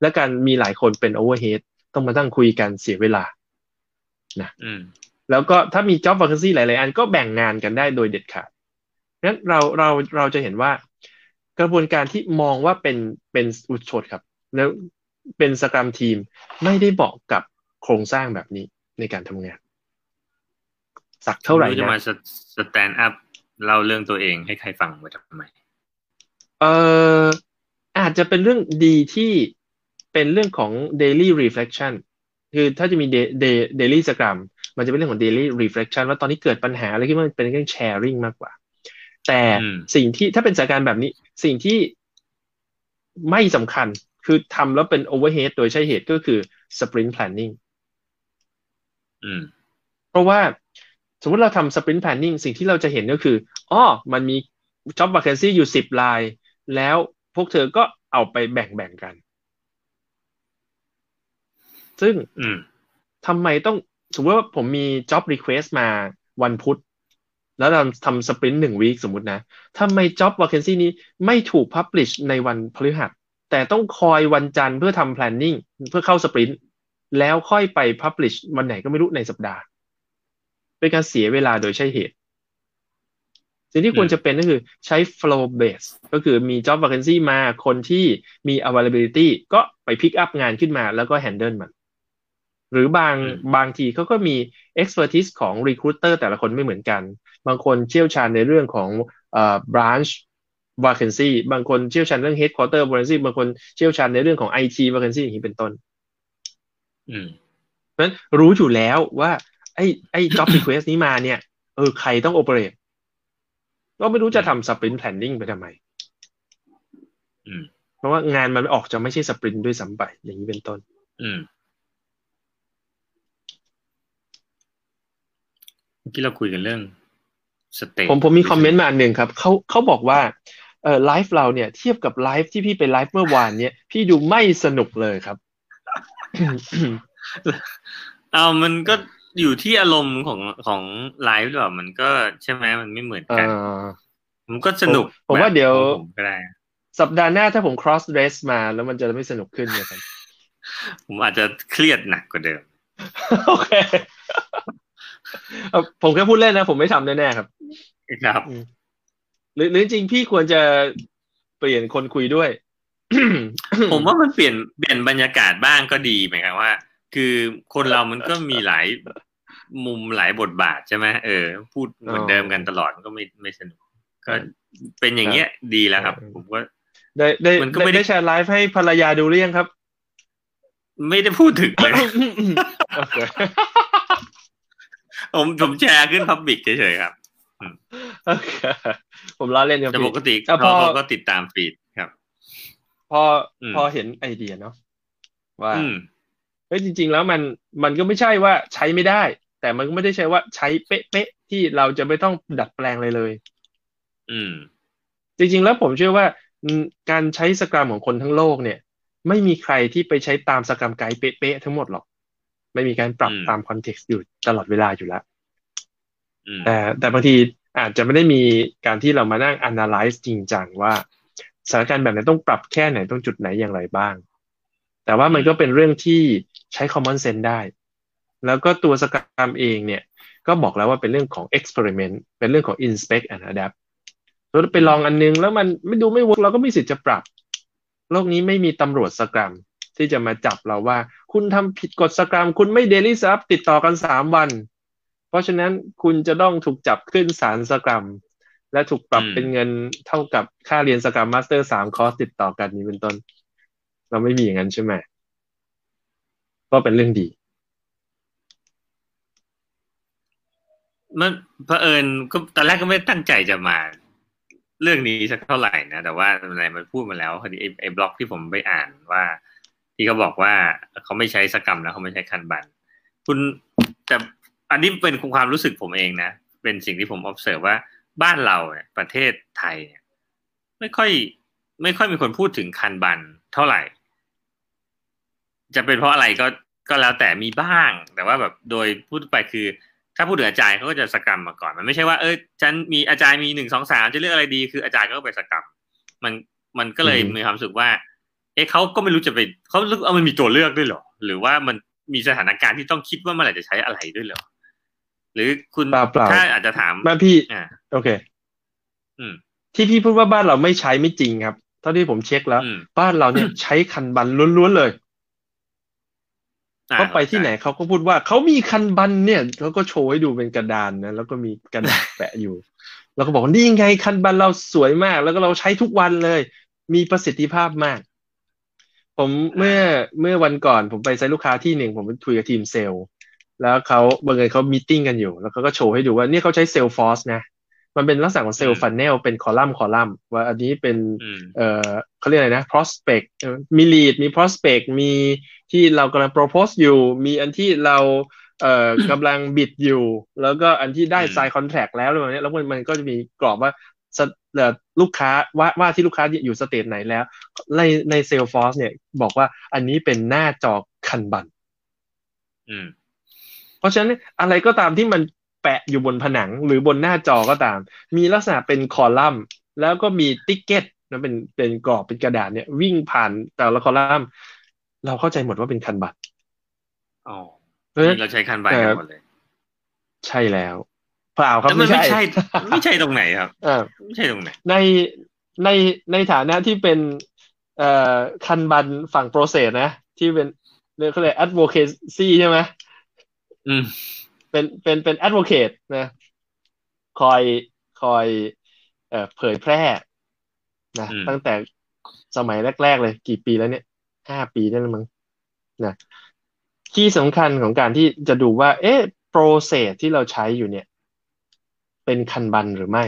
และการมีหลายคนเป็นโอเวอร์เฮดต้องมาตั้งคุยกันเสียเวลานะแล้วก็ถ้ามีจ็อบวัคซีนหลาย ๆ อันก็แบ่งงานกันได้โดยเด็ดขาดนั้นเราเราเราจะเห็นว่ากระบวนการที่มองว่าเป็นเป็นอุดชดครับ แล้วเป็นสกรัมทีมไม่ได้บอกกับ โครงสร้างแบบนี้ในการทำงาน สักเท่าไหร่นะจะมาสแตนด์อัพเล่าเรื่องตัวเองให้ใครฟังไว้ทำไมเอ่ออาจจะเป็นเรื่องดีที่เป็นเรื่องของ daily reflection คือถ้าจะมี daily scrum มันจะเป็นเรื่องของ daily reflection ว่าตอนนี้เกิดปัญหาอะไรขึ้นมันเป็นเรื่อง sharing มากกว่า แต่สิ่งที่ถ้าเป็นสถานการณ์แบบนี้ สิ่งที่ไม่สำคัญคือทำแล้วเป็น overhead โดยใช่เหตุก็คือ sprint planning เพราะว่าสมมติเราทำ sprint planning สิ่งที่เราจะเห็นก็คืออ๋อมันมี job vacancy อยู่สิบลาย แล้วพวกเธอก็เอาไปแบ่งๆกัน ซึ่งทำไมต้องสมมติว่าผมมี job request มาวันพุธ แล้วเราทำสปรินต์หนึ่งวีคสมมตินะทำไม job vacancy นี้ไม่ถูก publish ในวันพฤหัส แต่ต้องคอยวันจันทร์เพื่อทำ planning เพื่อเข้าสปรินต์ แล้วค่อยไป publish วันไหนก็ไม่รู้ในสัปดาห์ เป็นการเสียเวลาโดยใช่เหตุ สิ่งที่ควรจะเป็นก็คือใช้ flow base ก็คือมี job vacancy มาคนที่มี availability ก็ไป pick up งานขึ้นมาแล้วก็ handle มัน หรือบางบางทีเขาก็มี expertise ของ recruiter แต่ละคนไม่เหมือนกัน บางคนเชี่ยวชาญในเรื่องของเอ่อ branch vacancy บางคนเชี่ยวชาญเรื่อง headquarter vacancy บางคนเชี่ยวชาญในเรื่องของ IT vacancy อย่างนี้เป็นต้น อืมเพราะฉะนั้นรู้อยู่แล้วว่า ไอ้ไอ้ job request นี้มาเนี่ย เออใครต้อง operate ก็ไม่รู้จะทำ sprint planning ไปทำไม อืม เพราะว่างานมันออกจะไม่ใช่ sprint ด้วยซ้ำไปอย่างนี้เป็นต้น อืมเมื่อกี้เราคุยกันเรื่องสเตผมผมมีคอมเมนต์มาอันหนึ่งครับเขาเขาบอกว่าเออไลฟ์เราเนี่ย เทียบกับไลฟ์ที่พี่ไปไลฟ์เมื่อวานเนี่ย พี่ดูไม่สนุกเลยครับ เอามันก็อยู่ที่อารมณ์ของของไลฟ์หรือเปล่ามันก็ใช่ไหมมันไม่เหมือนเอกันอมันก็สนุก ผมผมว่าแบบเดี๋ยวของผมก็ได้สัปดาห์หน้าถ้าผม cross dress มาแล้วมันจะไม่สนุกขึ้นนะครับผมอาจจะเครียดหนักกว่าเดิม โอเคเอ่อผมแค่พูดเล่นนะ ผมไม่ทำแน่ๆครับ ครับ หรือหรือจริงพี่ควรจะเปลี่ยนคนคุยด้วย ผมว่ามันเปลี่ยนเปลี่ยนบรรยากาศบ้างก็ดีหมายความว่า คือคนเรามันก็มีหลายมุมหลายบทบาทใช่ไหมเออ พูดเหมือนเดิมกันตลอดมันก็ไม่ไม่สนุก ก็เป็นอย่างเงี้ยดีแล้วครับ ผมก็ได้ได้มันก็ไม่ได้ได้แชร์ไลฟ์ให้ภรรยาดูหรือยังครับ ไม่ได้พูดถึงเลยโอเคผมผมแชร์ขึ้นพับบิกเฉยๆครับโอเคผมล้อเล่นครับแต่พี่ปกติอะพอเขาก็ติดตามฟีดครับ พออืมพอเห็นไอเดียเนาะว่าอืมเฮ้ยจริง ๆ แล้วมันมันก็ไม่ใช่ว่าใช้ไม่ได้ แต่มันก็ไม่ได้ใช่ว่าใช้เป๊ะๆที่เราจะไม่ต้องดัดแปลงเลยเลย อืม จริง ๆ แล้วผมเชื่อว่าอืมการใช้สกรัมของคนทั้งโลกเนี่ย ไม่มีใครที่ไปใช้ตามสกรัมไกด์เป๊ะๆทั้งหมดหรอก ไม่มีการปรับอืมตามคอนเท็กซ์อยู่ตลอดเวลาอยู่แล้วอืมแต่แต่บางทีอาจจะไม่ได้มีการที่เรามานั่ง analyze จริงจังว่า สถานการณ์แบบไหนต้องปรับแค่ไหนตรงจุดไหนอย่างไรบ้าง แต่ว่ามันก็เป็นเรื่องที่ใช้ common sense ได้ แล้วก็ตัว scrum เองเนี่ยก็บอกแล้วว่าเป็นเรื่องของ experiment เป็นเรื่องของ inspect and adapt เราไปลองอันนึงแล้วมันไม่ดูไม่ work เราก็มีสิทธิ์จะปรับ โลกนี้ไม่มีตำรวจ scrumที่จะมาจับเราว่า คุณทำผิดกฎ scrum คุณไม่ daily scrum ติดต่อกันสามวัน เพราะฉะนั้นคุณจะต้องถูกจับขึ้นศาล scrum และถูกปรับอืมเป็นเงินเท่ากับค่าเรียน scrum master สามคอร์สติดต่อกันนี้เป็นต้น เราไม่มีอย่างนั้นใช่ไหมก็เป็นเรื่องดี มันเผอิญก็ตอนแรกก็ไม่ได้ตั้งใจจะมา เรื่องนี้สักเท่าไหร่นะ แต่ว่าอะไรมันพูดมาแล้วพอดีไอ้ไอ้บล็อกที่ผมไปอ่านว่า ที่เขาบอกว่าเขาไม่ใช้สกรรมแล้วเขาไม่ใช้คันบัน คุณแต่อันนี้เป็นความรู้สึกผมเองนะ เป็นสิ่งที่ผม observe ว่า บ้านเราเนี่ยประเทศไทยเนี่ยไม่ค่อย ไม่ค่อยมีคนพูดถึงคันบันเท่าไหร่ จะเป็นเพราะอะไรก็ก็แล้วแต่มีบ้าง แต่ว่าแบบโดยพูดไปคือ ถ้าพูดถึงอาจารย์เขาก็จะสกรรมมาก่อน มันไม่ใช่ว่าเออฉันมีอาจารย์มีหนึ่งสองสามจะเลือกอะไรดี คืออาจารย์ก็ไปสกรรมมันมันก็เลยอืมมีความรู้สึกว่า เอ๊ะเขาก็ไม่รู้จะไปเขารู้เอามันมีตัวเลือกด้วยเหรอ หรือว่ามันมีสถานการณ์ที่ต้องคิดว่าเมื่อไหร่จะใช้อะไรด้วยเหรอหรือคุณเปล่าเปล่าถ้าอาจจะถามมาพี่อ่า โอเค อืม ที่พี่พูดว่าบ้านเราไม่ใช้ไม่จริงครับ เท่าที่ผมเช็คแล้ว อืม บ้านเราเนี่ยใช้คันบันล้วนๆเลย อ่เขาไปที่ไหนเขาก็พูดว่าเขามีคันบันเนี่ยเขาก็โชว์ให้ดูเป็นกระดานนะ แล้วก็มีกระดาษแปะอยู่ แล้วก็บอกว่านี่ไง Kanban เราสวยมาก แล้วก็เราใช้ทุกวันเลย มีประสิทธิภาพมาก ผมเมื่อเมื่อวันก่อนผมไป site ลูกค้าที่หนึ่งผมไปคุยกับทีมเซลล์ แล้วเขาบังเอิญเขา meeting กันอยู่ แล้วเขาก็โชว์ให้ดูว่าเนี่ยเขาใช้ Salesforce นะ มันเป็นลักษณะของ sales funnel เป็นคอลัมน์คอลัมน์ว่าอันนี้เป็นอืมเอ่อเขาเรียกอะไรนะ prospect เอ่อมี lead มี prospect มีที่เรากำลัง propose อยู่ มีอันที่เราเอ่อกำลังบิดอยู่ แล้วก็อันที่ได้อืม sign contract แล้วอะไรแบบเนี้ยแล้วมันมันก็จะมีกรอบว่าสเอ่อลูกค้าว่าว่าที่ลูกค้าอยู่สเตจไหนแล้ว ในใน Salesforce เนี่ยบอกว่าอันนี้เป็นหน้าจอคันบันอืมเพราะฉะนั้นอะไรก็ตามที่มัน แปะอยู่บนผนังหรือบนหน้าจอก็ตาม มีลักษณะเป็นคอลัมน์ แล้วก็มีติ๊กเก็ตนะเป็นเป็นกรอบเป็นกระดาษเนี่ย วิ่งผ่านแต่ละคอลัมน์ เราเข้าใจหมดว่าเป็นคันบัตรอ๋อเพราะฉะนั้นเราใช้คันบันกันหมดเลย ใช่แล้วเปล่าครับแล้วมันไม่ไม่ใช่ใช่ ไม่ใช่ตรงไหนครับอ่าไม่ใช่ตรงไหน ในในในฐานะที่เป็นเอ่อคันบันฝั่งโปรเซสนะ ที่เป็นเรียกเขาเรียก advocacy ใช่ไหมอืม เป็นเป็นเป็น advocate นะคอยคอยเอ่อเผยแพร่นะอืมตั้งแต่สมัยแรก ๆ เลย กี่ปีแล้วเนี่ยห้าปีได้แล้วมั้งนะที่สำคัญของการที่จะดูว่า เอ๊ะโปรเซสที่เราใช้อยู่เนี่ย เป็นคันบันหรือไม่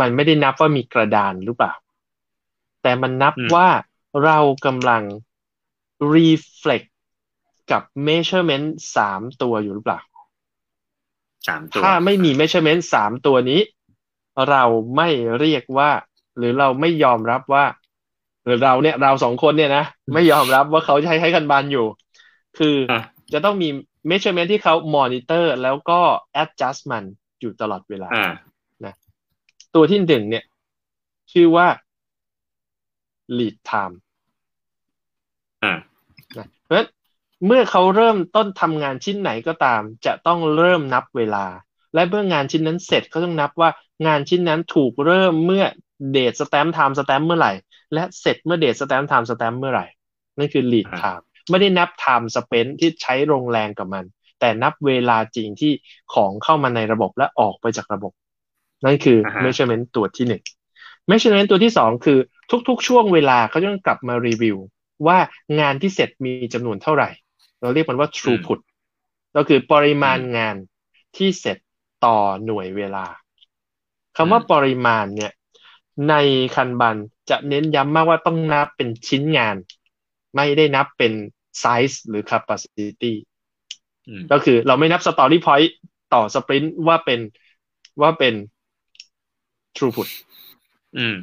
มันไม่ได้นับว่ามีกระดานหรือเปล่า แต่มันนับอืมว่าเรากำลัง reflect กับ measurement สามตัวอยู่หรือเปล่า สามตัว ถ้าไม่มี measurement สามตัวนี้ เราไม่เรียกว่า หรือเราไม่ยอมรับว่า หรือเราเนี่ยเราสองคนเนี่ยนะ ไม่ยอมรับว่าเขาใช้ให้กันบานอยู่ คืออะจะต้องมี measurement ที่เขา monitor แล้วก็ adjust มันอยู่ตลอดเวลาอ่าตัวที่หนึ่งเนี่ย ชื่อว่า lead time อ่า นะเพราะฉะนั้น เมื่อเขาเริ่มต้นทำงานชิ้นไหนก็ตาม จะต้องเริ่มนับเวลา และเมื่องานชิ้นนั้นเสร็จเขาต้องนับว่างานชิ้นนั้นถูกเริ่มเมื่อ date stamp time stamp เมื่อไหร่ และเสร็จเมื่อ date stamp time stamp เมื่อไหร่ นั่นคือ lead อ่า time ไม่ได้นับ time spent ที่ใช้ลงแรงกับมัน แต่นับเวลาจริงที่ของเข้ามาในระบบและออกไปจากระบบ นั่นคืออาฮะ measurement ตัวที่หนึ่ง measurement ตัวที่สองคือทุกๆ ช่วงเวลาเขาจะต้องกลับมารีวิวว่างานที่เสร็จมีจำนวนเท่าไหร่ เราเรียกมันว่า throughput ก็คือปริมาณงานที่เสร็จต่อหน่วยเวลาคำว่าอืมปริมาณเนี่ย ในคันบันจะเน้นย้ำมากว่าต้องนับเป็นชิ้นงาน ไม่ได้นับเป็น size หรือ capacity อืมก็คือเราไม่นับ story point ต่อสปรินต์ว่าเป็นว่าเป็น throughput อืม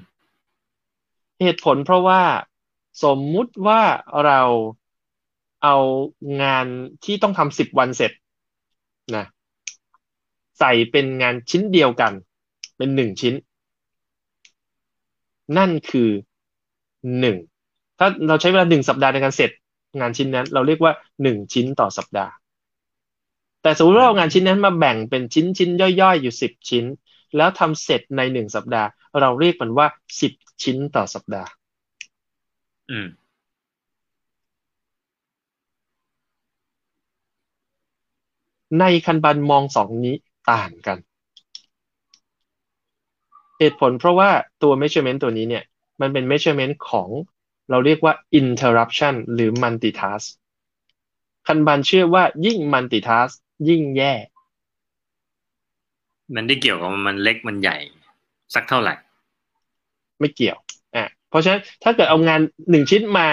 เหตุผลเพราะว่าสมมุติว่าเรา เอางานที่ต้องทำสิบวันเสร็จนะใส่เป็นงานชิ้นเดียวกัน เป็นหนึ่งชิ้น นั่นคือหนึ่งถ้าเราใช้เวลาหนึ่งสัปดาห์ในการเสร็จ งานชิ้นนั้น เราเรียกว่าหนึ่งชิ้นต่อสัปดาห์ แต่สมมติว่าเราเอางานชิ้นนั้นมาแบ่งเป็นชิ้นชิ้นย่อยๆ อยู่สิบชิ้น แล้วทำเสร็จในหนึ่งสัปดาห์ เราเรียกมันว่าสิบชิ้นต่อสัปดาห์ อืม ในคันบันมองสองนี้ต่างกัน เหตุผลเพราะว่าตัว measurement ตัวนี้เนี่ย มันเป็น measurement ของเราเรียกว่า interruption หรือ multitask คันบันเชื่อว่ายิ่ง multitask ยิ่งแย่ มันได้เกี่ยวกับมันเล็กมันใหญ่ สักเท่าไหร่ ไม่เกี่ยวอะเพราะฉะนั้นถ้าเกิดเอางานหนึ่งชิ้นมา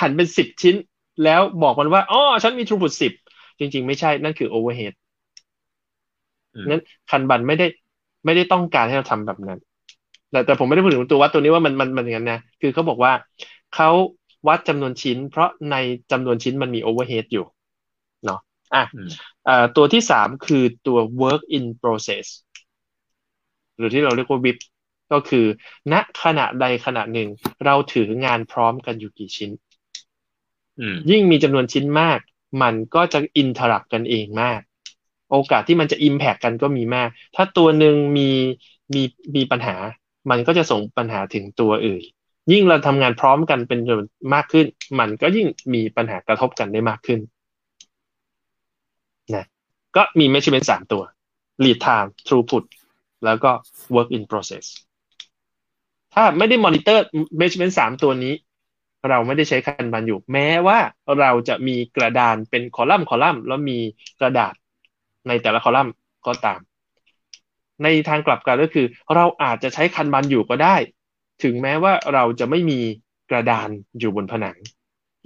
หั่นเป็นสิบชิ้น แล้วบอกมันว่าอ๋อฉันมี throughput สิบ จริง ๆ ไม่ใช่นั่นคือ overhead อืมนั้นคันบันไม่ได้ ไม่ได้ต้องการให้เราทำแบบนั้น แต่แต่ผมไม่ได้พูดถึงตัววัดตัวนี้ว่ามันมันมันอย่างนั้นนะคือเขาบอกว่าเขาวัดจำนวนชิ้น เพราะในจำนวนชิ้นมันมี overhead อยู่เนาะอะอืมเอ่อตัวที่สามคือตัว work in process หรือที่เราเรียกว่า WIP ก็คือ ณขณะใดขณะหนึ่ง เราถืองานพร้อมกันอยู่กี่ชิ้นอืมยิ่งมีจำนวนชิ้นมาก มันก็จะอินเทอร์รับกันเองมาก โอกาสที่มันจะอิมแพ t กันก็มีมาก ถ้าตัวหนึ่งมีมีมีปัญหา มันก็จะส่งปัญหาถึงตัวอื่น ยิ่งเราทำงานพร้อมกันเป็นจำนวนมากขึ้น มันก็ยิ่งมีปัญหากระทบกันได้มากขึ้นนะก็มี measurement สามตัว lead time throughput แล้วก็ work in process ถ้าไม่ได้ monitor measurement สามตัวนี้ เราไม่ได้ใช้คันบันอยู่ แม้ว่าเราจะมีกระดานเป็นคอลัมน์คอลัมน์ แล้วมีกระดาษในแต่ละคอลัมน์ก็ตาม ในทางกลับกันก็คือ เราอาจจะใช้คันบันอยู่ก็ได้ ถึงแม้ว่าเราจะไม่มีกระดานอยู่บนผนัง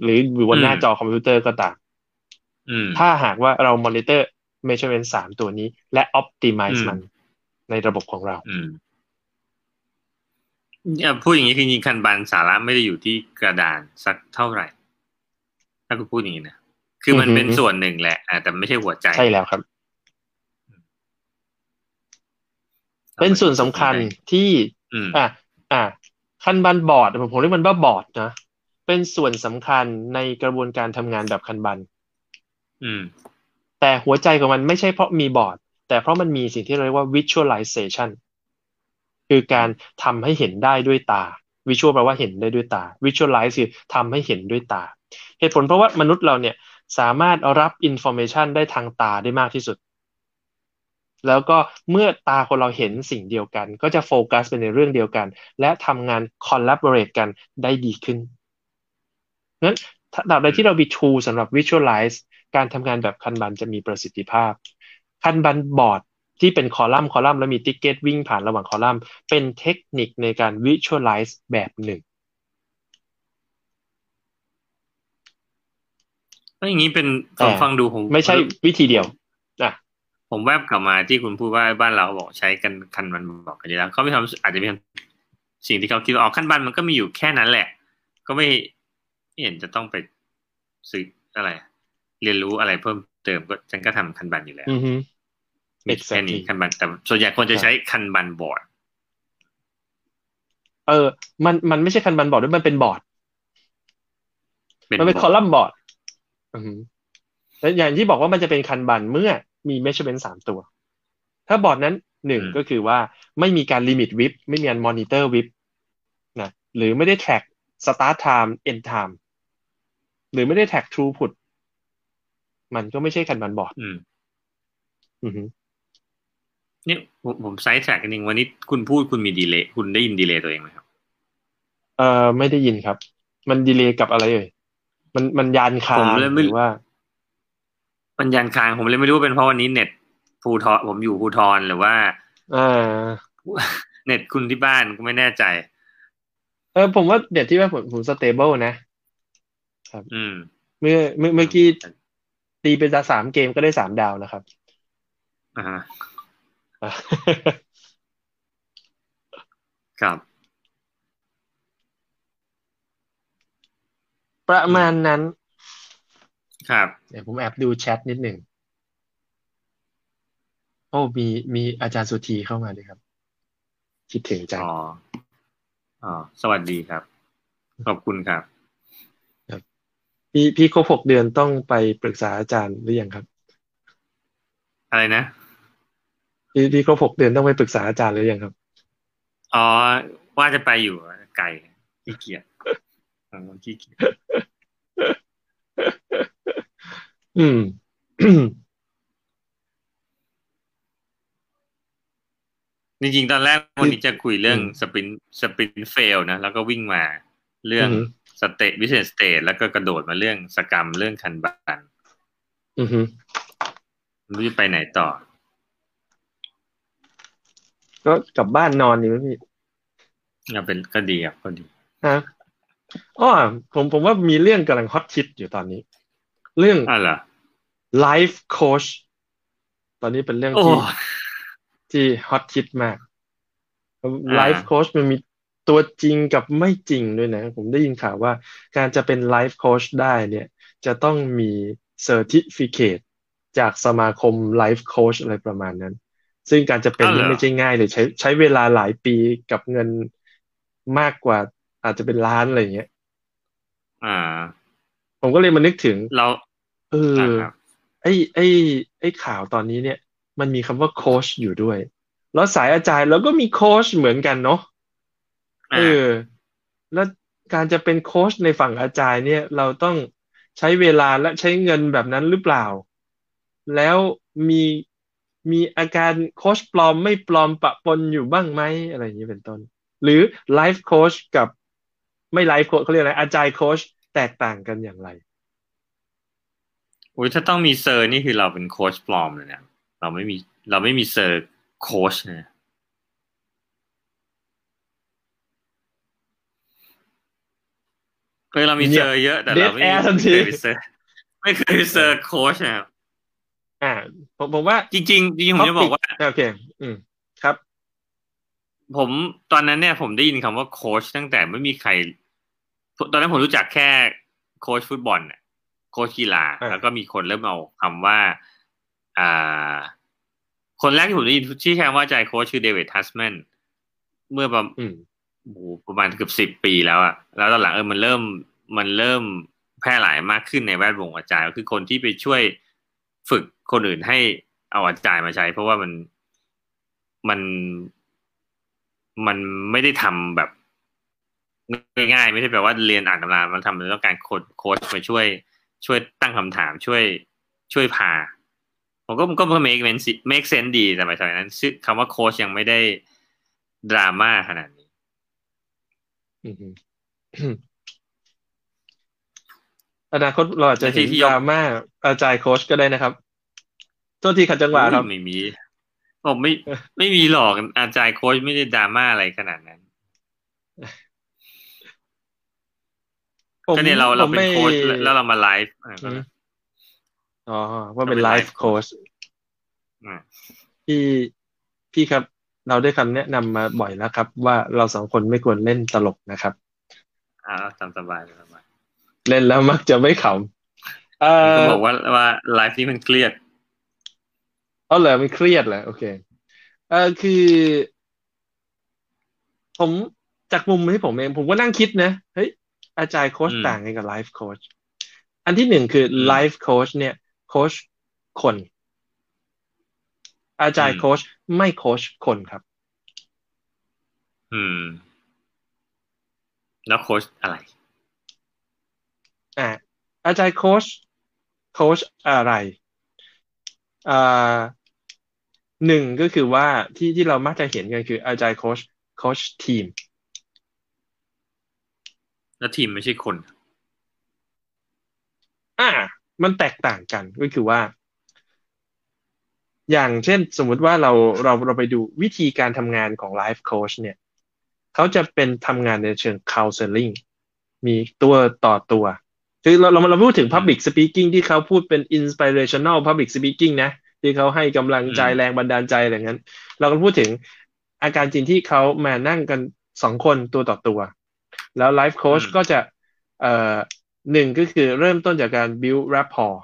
หรืออยู่บนหน้าจอคอมพิวเตอร์ก็ตามอืมถ้าหากว่าเรา monitor measurement สามตัวนี้ และ optimize อืมมันในระบบของเราอืม เนี่ยพูดอย่างนี้คือจริงๆคันบันสาระไม่ได้อยู่ที่กระดานสักเท่าไหร่ ถ้าคุณพูดอย่างนี้นะคือมันอือฮึเป็นส่วนหนึ่งแหละอ่าแต่ไม่ใช่หัวใจใช่แล้วครับ เป็นส่วนสำคัญที่อืมอะอะคันบันบอร์ดผมผมเรียกมันว่าบอร์ดนะเป็นส่วนสำคัญในกระบวนการทำงานแบบคันบัน อืม แต่หัวใจของมันไม่ใช่เพราะมีบอร์ด แต่เพราะมันมีสิ่งที่เรียกว่า visualization คือการทำให้เห็นได้ด้วยตา visual แปลว่าเห็นได้ด้วยตา visualize คือทำให้เห็นด้วยตา เหตุผลเพราะว่ามนุษย์เราเนี่ยสามารถรับ information ได้ทางตาได้มากที่สุด แล้วก็เมื่อตาคนเราเห็นสิ่งเดียวกัน ก็จะโฟกัสไปในเรื่องเดียวกัน และทำงาน collaborate กันได้ดีขึ้นนั้นตราบใดที่เรามี tool สำหรับ visualize การทำงานแบบคันบันจะมีประสิทธิภาพ คันบันบอร์ด ที่เป็นคอลัมน์คอลัมน์แล้วมีติ๊กเก็ตวิ่งผ่านระหว่างคอลัมน์ เป็นเทคนิคในการ visualize แบบหนึ่งก็อย่างนี้เป็นผมฟังดูผมไม่ใช่วิธีเดียวนะผมแวบกลับมาที่คุณพูดว่าบ้านเราบอกใช้กัน Kanban board กันอยู่แล้วเขาไม่ทำอาจจะมีสิ่งที่เขาคิดว่าอ๋อ Kanban มันก็มีอยู่แค่นั้นแหละ ก็ไม่ไม่เห็นจะต้องไปซื้ออะไร เรียนรู้อะไรเพิ่มเติมก็ฉันก็ทำ Kanban อยู่แล้วอือฮึ มีแค่นี้ Kanban แต่ส่วนใหญ่คนจะใช้ Kanban board เออ มันมันไม่ใช่ Kanban board ด้วยมันเป็นบอร์ด มันเป็น column board อือฮึแล้วอย่างที่บอกว่ามันจะเป็น Kanban เมื่อมี measurement สามตัว ถ้าบอร์ดนั้นหนึ่งก็คือว่าไม่มีการ limit WIP ไม่มีการ monitor WIP นะหรือไม่ได้ track start time end time หรือไม่ได้ track throughput มันก็ไม่ใช่ Kanban board อืมอือฮึ เนี่ยผมผม side track กันเองวันนี้คุณพูดคุณมี delay คุณได้ยิน delay ตัวเองไหมครับ เอ่อไม่ได้ยินครับ มันดีเลย์กับอะไรเอ่ยมันมันยานคาผมเลยไม่หรือว่า มันยันคางผมเลยไม่รู้ว่าเป็นเพราะวันนี้เน็ตภูทรผมอยู่ภูทรหรือว่าอ่าเน็ตคุณที่บ้านก็ไม่แน่ใจ เออผมว่าเด็ดที่ว่าผมผมสเตเบิลนะอืม เมื่อเมื่อเมื่อกี้ตีเป็นสามเกมก็ได้สามดาวนะครับอ่าฮะ ครับ ประมาณนั้น ครับ เดี๋ยวผมแอบดูแชทนิดหนึ่งโอ้มีมีอาจารย์สุธีเข้ามาด้วยครับ คิดถึงจังอ๋ออ๋อสวัสดีครับ ขอบคุณครับ พี่พี่ครบหกเดือนต้องไปปรึกษาอาจารย์หรือยังครับ อะไรนะ พี่พี่ครบหกเดือนต้องไปปรึกษาอาจารย์หรือยังครับ อ๋อ ว่าจะไปอยู่ไกลขี้เกียจอ๋อขี้เกียจอืมจริงๆ ตอนแรกวันนี้จะคุยเรื่องอืมสปรินสปรินเฟลนะ แล้วก็วิ่งมาเรื่องอือฮึสเตทวิเศษสเตทแล้วก็กระโดดมาเรื่องสกรรมเรื่องคันบันอือฮึไม่รู้จะไปไหนต่อ ก็กลับบ้านนอนดีไหมพี่ก็เป็นก็ดีครับก็ดีฮะอ๋อผมผมว่ามีเรื่องกำลังฮอตฮิตอยู่ตอนนี้ เรื่องอะเหรอ life coach ตอนนี้เป็นเรื่องโอ้ที่ที่ฮอตฮิตมาก life coach มันมีตัวจริงกับไม่จริงด้วยนะ ผมได้ยินข่าวว่า การจะเป็น life coach ได้เนี่ย จะต้องมี certificate จากสมาคม life coach อะไรประมาณนั้น ซึ่งการจะเป็นอ้าวเหรนี่อไม่ใช่ง่ายเลยใช้ใช้เวลาหลายปีกับเงินมากกว่า อาจจะเป็นล้านอะไรอย่างเงี้ย อ่า ผมก็เลยมานึกถึงเราเออนะครับไอ้ไอ้ไอ้ข่าวตอนนี้เนี่ย มันมีคำว่าโค้ชอยู่ด้วย แล้วสายอาจารย์เราก็มีโค้ชเหมือนกันเนาะเออ แล้วการจะเป็นโค้ชในฝั่ง Agile เนี่ย เราต้องใช้เวลาและใช้เงินแบบนั้นหรือเปล่า แล้วมี มี Agile coach ปลอมไม่ปลอมปะปนอยู่บ้างไหมอะไรอย่างนี้เป็นต้น หรือ life coach กับไม่ life coach เขาเรียกอะไร Agile coach แตกต่างกันอย่างไรอุ้ยถ้าต้องมี cert นี่คือเราเป็นโค้ชปลอมเลยเนี่ยเราไม่มีเราไม่มี certโค้ชนะเคยเรามีเงีเซยบอร์เยอะแต่เราไม่ Dead air ทันทีไม่เคยมีเซอร์ไม่เคยมีเซอร์โค้ชนะครับ อ่าผมผมว่าจริงๆจริงๆผมจะบอกว่าโอเค อืมครับ ผมตอนนั้นเนี่ยผมได้ยินคำว่าโค้ชตั้งแต่ไม่มีใคร ตอนนั้นผมรู้จักแค่โค้ชฟุตบอลเนี่ยโค้ชกีฬาอ่าแล้วก็มีคนเริ่มเอาคำว่าอ่า คนแรกที่ผมได้ยินที่ใช้คำว่าใจโค้ชคือเดวิดทัสแมนเมื่อประอืมโอ้โหประมาณเกือบสิบปีแล้วอะแล้วตอนหลังเออมันเริ่มมันเริ่มแพร่หลายมากขึ้นในแวดวงอาจารย์ก็คือคนที่ไปช่วย ฝึกคนอื่นให้เอาอาจายมาใช้ เพราะว่ามันมันมันไม่ได้ทำแบบง่ายๆไม่ใช่แบบว่าเรียนอ่านตำรา มันทำมันต้องการโค้ดโค้ชมาช่วย ช่วยตั้งคำถามช่วยช่วยพาผมก็มันก็ make sense make sense ดีแต่หมายถึงนั้นชื่อคำว่าโค้ชยังไม่ได้ดราม่าขนาดนี้ อนาคตเราอาจจะเห็นดราม่าอาจารย์โค้ชก็ได้นะครับโทษทีขัดจังหวะครับไม่มีผมไม่ไม่มีหรอกอาจารย์โค้ชไม่ได้ดราม่าอะไรขนาดนั้นก็เนี่ยเราเราเป็นโค้ชแล้วเรามาไลฟ์อ๋อว่าเป็น life coach พี่พี่ครับ เราได้คำแนะนำมาบ่อยแล้วครับ ว่าเราสองคนไม่ควรเล่นตลกนะครับ อ่าตามสบายสบาย เล่นแล้วมักจะไม่ขำเออบอกว่าว่าไลฟ์นี้มันเครียดเอาเหรอมันเครียดเหรอโอเคเออคือ ผมจากมุมที่ผมเองผมก็นั่งคิดนะเฮ้ย Agile coach ต่างกันกับ life coach อันที่หนึ่งคือ life coach เนี่ย โค้ชคน Agile coach ไม่โค้ชคนครับ อืม แล้วโค้ชอะไร อ่า Agile coach โค้ชอะไรอ่าหนึ่งก็คือว่าที่ที่เรามักจะเห็นกันคืออาจารย์โค้ชโค้ชทีม แล้วทีมไม่ใช่คน อ่า มันแตกต่างกันก็คือว่า อย่างเช่นสมมุติว่าเราเราเราไปดูวิธีการทำงานของไลฟ์โค้ชเนี่ยเขาจะเป็นทำงานในเชิง counseling มีตัวต่อตัว คือเราเราเราพูดถึง public speaking ที่เขาพูดเป็น inspirational public speaking นะ ที่เขาให้กำลังใจแรงบันดาลใจอะไรเงี้ยเราก็พูดถึงอาการจริงที่เขามานั่งกันสองคนตัวต่อตัว แล้วไลฟ์โค้ชก็จะเอ่อหนึ่งก็คือเริ่มต้นจากการ build rapport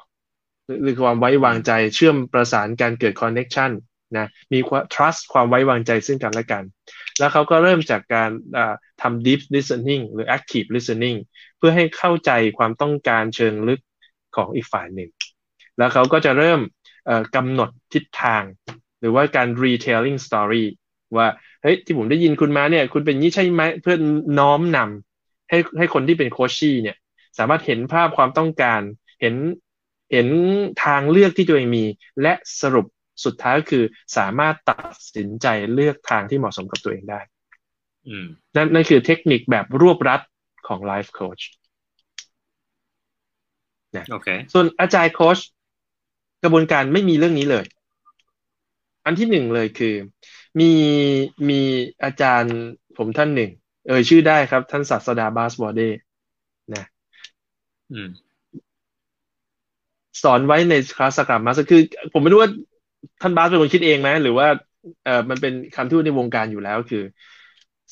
หรือความไว้วางใจเชื่อมประสานการเกิด connection นะมีความ trust ความไว้วางใจซึ่งกันและกัน แล้วเขาก็เริ่มจากการทำ deep listening หรือ active listening เพื่อให้เข้าใจความต้องการเชิงลึกของอีกฝ่ายหนึ่ง แล้วเขาก็จะเริ่มกำหนดทิศทาง หรือว่าการ retelling story ว่าเฮ้ยที่ผมได้ยินคุณมาเนี่ยคุณเป็นนี้ใช่ไหมเพื่อน้อมนำให้ให้คนที่เป็นโคชชี่เนี่ยสามารถเห็นภาพความต้องการเห็นเห็นทางเลือกที่ตัวเองมี และสรุป สุดท้ายก็คือสามารถตัดสินใจเลือกทางที่เหมาะสมกับตัวเองได้นั่นนั่นคือเทคนิคแบบรวบรัดของไลฟ์โค้ชนะโอเคส่วนอาจารย์โค้ชกระบวนการไม่มีเรื่องนี้เลย อันที่หนึ่งเลยคือ มีมีอาจารย์ผมท่านหนึ่ง เอ่ยชื่อได้ครับ ท่านศาสดาบาสบอเดนะสอนไว้ในคลาสกรรมมาสคือ ผมไม่รู้ว่า ท่านบาสเป็นคนคิดเองไหมหรือว่าเออมันเป็นคำที่ในวงการอยู่แล้วคือ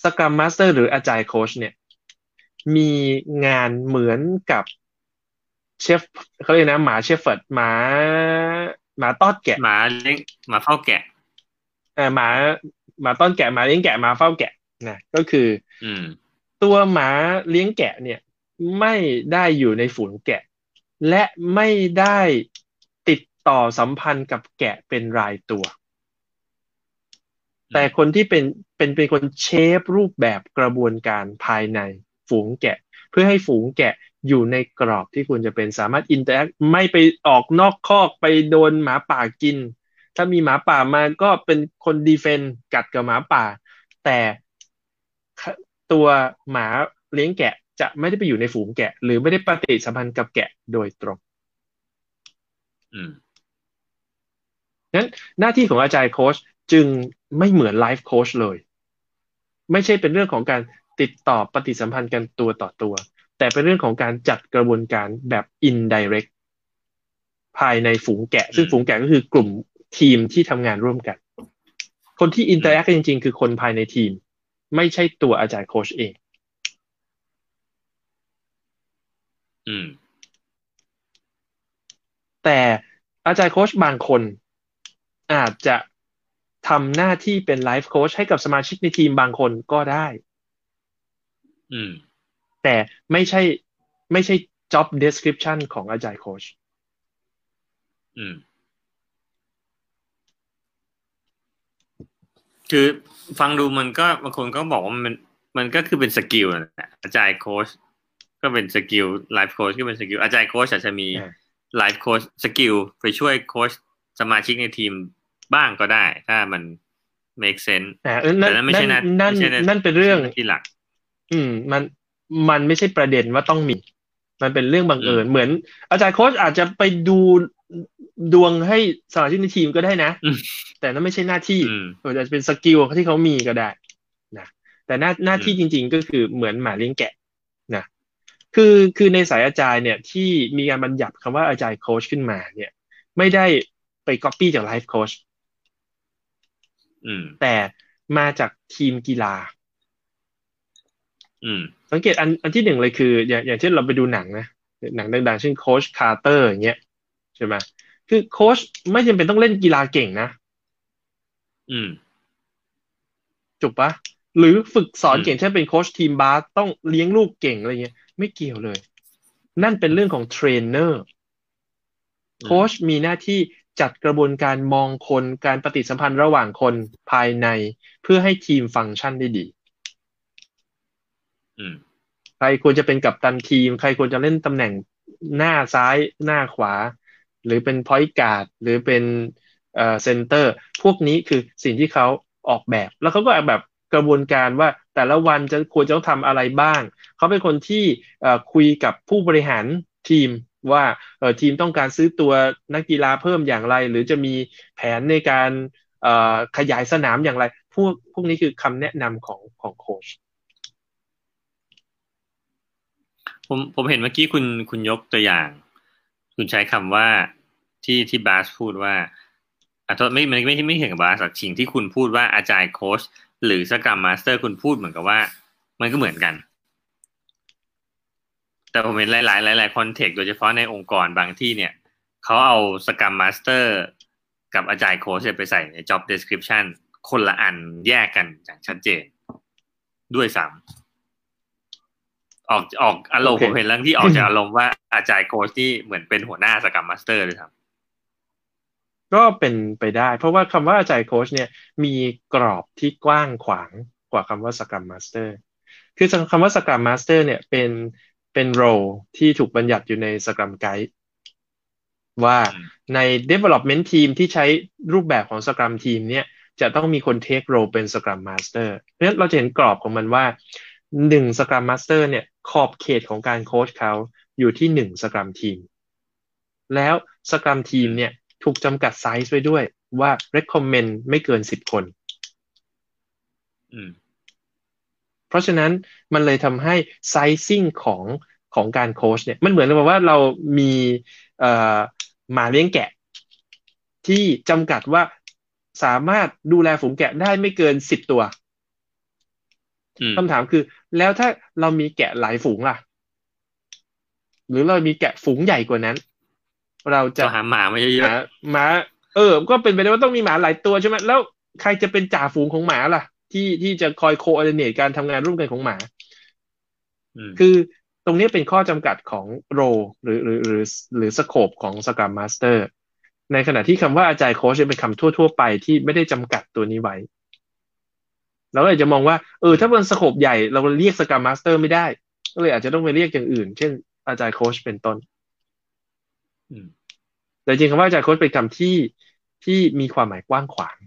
Scrum Master หรือ Agile coach เนี่ย มีงานเหมือนกับ shep เขาเรียกนะหมา shepherd หมาหมาต้อนแกะหมาเลี้ยงหมาเฝ้าแกะหมาหมาต้อนแกะหมาเลี้ยงแกะหมาเฝ้าแกะนะก็คือ อืตัวหมาเลี้ยงแกะเนี่ย ไม่ได้อยู่ในฝูงแกะ และไม่ได้ ติดต่อสัมพันธ์กับแกะเป็นรายตัว แต่คนที่เป็นเป็นเป็นคน shape รูปแบบกระบวนการภายในฝูงแกะ เพื่อให้ฝูงแกะอยู่ในกรอบที่ควรจะเป็นสามารถ interact ไม่ไปออกนอกคอกไปโดนหมาป่ากิน ถ้ามีหมาป่ามาก็เป็นคน defend กัดกับหมาป่า แต่ตัวหมาเลี้ยงแกะจะไม่ได้ไปอยู่ในฝูงแกะ หรือไม่ได้ปฏิสัมพันธ์กับแกะโดยตรง อืม นั้นหน้าที่ของ Agile coach จึงไม่เหมือน life coach เลย ไม่ใช่เป็นเรื่องของการติดต่อปฏิสัมพันธ์กันตัวต่อตัว แต่เป็นเรื่องของการจัดกระบวนการแบบ indirect ภายในฝูงแกะ ซึ่งฝูงแกะก็คือกลุ่มทีมที่ทำงานร่วมกัน คนที่ interact จริง ๆ คือคนภายในทีม ไม่ใช่ตัว Agile coach เอง อืม แต่อาจารย์โค้ชบางคน อาจจะทำหน้าที่เป็นไลฟ์โค้ชให้กับสมาชิกในทีมบางคนก็ได้ อืม แต่ไม่ใช่ไม่ใช่จ็อบเดสคริปชันของอาจารย์โค้ชอืม คือฟังดูมันก็บางคนก็บอกว่ามันมันก็คือเป็น skill นะ Agile Coach ก็เป็น skill life coach ก็เป็น skill Agile Coach อาจจะมี life coach skill ไปช่วยโค้ชสมาชิกในทีม บ้างก็ได้ ถ้ามัน make sense แต่นั่นไม่ใช่นั่นนั่นเป็นเรื่องที่หลัก อืม มันมันไม่ใช่ประเด็นว่าต้องมี มันเป็นเรื่องบังเอิญเหมือน Agile Coach อาจจะไปดูดวงให้สมาชิกในทีมก็ได้นะ แต่นั่นไม่ใช่หน้าที่อาจจะเป็น skill ที่เขามีก็ได้นะแต่หน้าหน้าที่จริง ๆ ก็คือเหมือนหมาเลี้ยงแกะนะคือคือในสาย Agile เนี่ยที่มีการบัญญัติคำว่า Agile Coach ขึ้นมา เนี่ย ไม่ได้ไปก๊อปปี้จาก life coach แต่มาจากทีมกีฬาสังเกตอันอันที่หนึ่งเลยคือ อย่างอย่างเช่นเราไปดูหนังนะหนังดังๆเช่นโค้ชคาร์เตอร์อย่างเงี้ยใช่ไหมคือโค้ชไม่จำเป็นต้องเล่นกีฬาเก่งนะอืมจบปะหรือฝึกสอนเก่งเช่นเป็นโค้ชทีมบาสต้องเลี้ยงลูกเก่งอะไรเงี้ย ไม่เกี่ยวเลย นั่นเป็นเรื่องของเทรนเนอร์โค้ชมีหน้าที่ จัดกระบวนการมองคนการปฏิสัมพันธ์ระหว่างคนภายใน เพื่อให้ทีมฟังก์ชันได้ดีใครควรจะเป็นกัปตันทีม ใครควรจะเล่นตำแหน่งหน้าซ้ายหน้าขวา หรือเป็น point guard หรือเป็นเอ่อ center พวกนี้คือสิ่งที่เขาออกแบบ แล้วเขาก็แบบกระบวนการว่าแต่ละวันจะควรจะต้องทำอะไรบ้าง เขาเป็นคนที่คุยกับผู้บริหารทีม ว่าเออทีมต้องการซื้อตัวนักกีฬาเพิ่มอย่างไร หรือจะมีแผนในการขยายสนามอย่างไร พวกพวกนี้คือคำแนะนำของของโค้ชผมผมเห็นเมื่อกี้คุณคุณยกตัวอย่าง คุณใช้คำว่าที่ที่บาสพูดว่าอะไม่ไม่ไม่ไม่เห็นกับบาสสิ่งที่คุณพูดว่า Agile Coach หรือ Scrum Master คุณพูดเหมือนกับว่า มันก็เหมือนกัน แต่ผมเห็นหลายหลายหลายหลาย context โดยเฉพาะในองค์กรบางที่เนี่ยเขาเอาScrum Master กับ Agile Coach ไปใส่ใน job description คนละอันแยกกันอย่างชัดเจน ด้วยซ้ำออกออกอารมณ์ผมเห็นเรื่องที่ออกจากอารมณ์ว่า Agile Coach ที่เหมือนเป็นหัวหน้า Scrum Master เลยครับก็เป็นไปได้ เพราะว่าคำว่า Agile Coach เนี่ยมีกรอบที่กว้างขวางกว่าคำว่า Scrum Master คือคำว่า Scrum Master เนี่ยเป็น เป็น role ที่ถูกบัญญัติอยู่ใน Scrum Guide ว่าใน development team ที่ใช้รูปแบบของ Scrum Team เนี่ยจะต้องมีคน take role เป็น Scrum Master เพราะฉะนั้นเราจะเห็นกรอบของมันว่าหนึ่ง Scrum Master เนี่ยขอบเขตของการโค้ชเขาอยู่ที่หนึ่ง Scrum Team แล้ว Scrum Team เนี่ยถูกจำกัดไซส์ไว้ด้วยว่า recommend ไม่เกินสิบคน เพราะฉะนั้นมันเลยทำให้ไซซิ่งของของการโค้ชเนี่ย มันเหมือนกับว่าเรามีเอ่อหมาเลี้ยงแกะ ที่จำกัดว่าสามารถดูแลฝูงแกะได้ไม่เกินสิบตัวคำถามคือ แล้วถ้าเรามีแกะหลายฝูงล่ะ หรือเรามีแกะฝูงใหญ่กว่านั้น เราจะหาหมาไม่เยอะหมา เออ ก็เป็นไปได้ว่าต้องมีหมาหลายตัวใช่ไหมแล้วใครจะเป็นจ่าฝูงของหมาล่ะ ที่ที่จะคอย coordinate การทำงานร่วมกันของหมา คือตรงนี้เป็นข้อจำกัดของ role หรือหรือหรือหรือ scope ของ Scrum Master ในขณะที่คำว่า Agile Coach เป็นคำทั่ว ๆ ไปที่ไม่ได้จำกัดตัวนี้ไว้เราเลยจะมองว่าเออถ้าเป็น scope ใหญ่เราเรียก Scrum Master ไม่ได้ ก็เลยอาจจะต้องไปเรียกอย่างอื่น เช่น Agile Coach เป็นต้นแต่จริงคำว่า Agile Coach เป็นคำที่ที่มีความหมายกว้างขวาง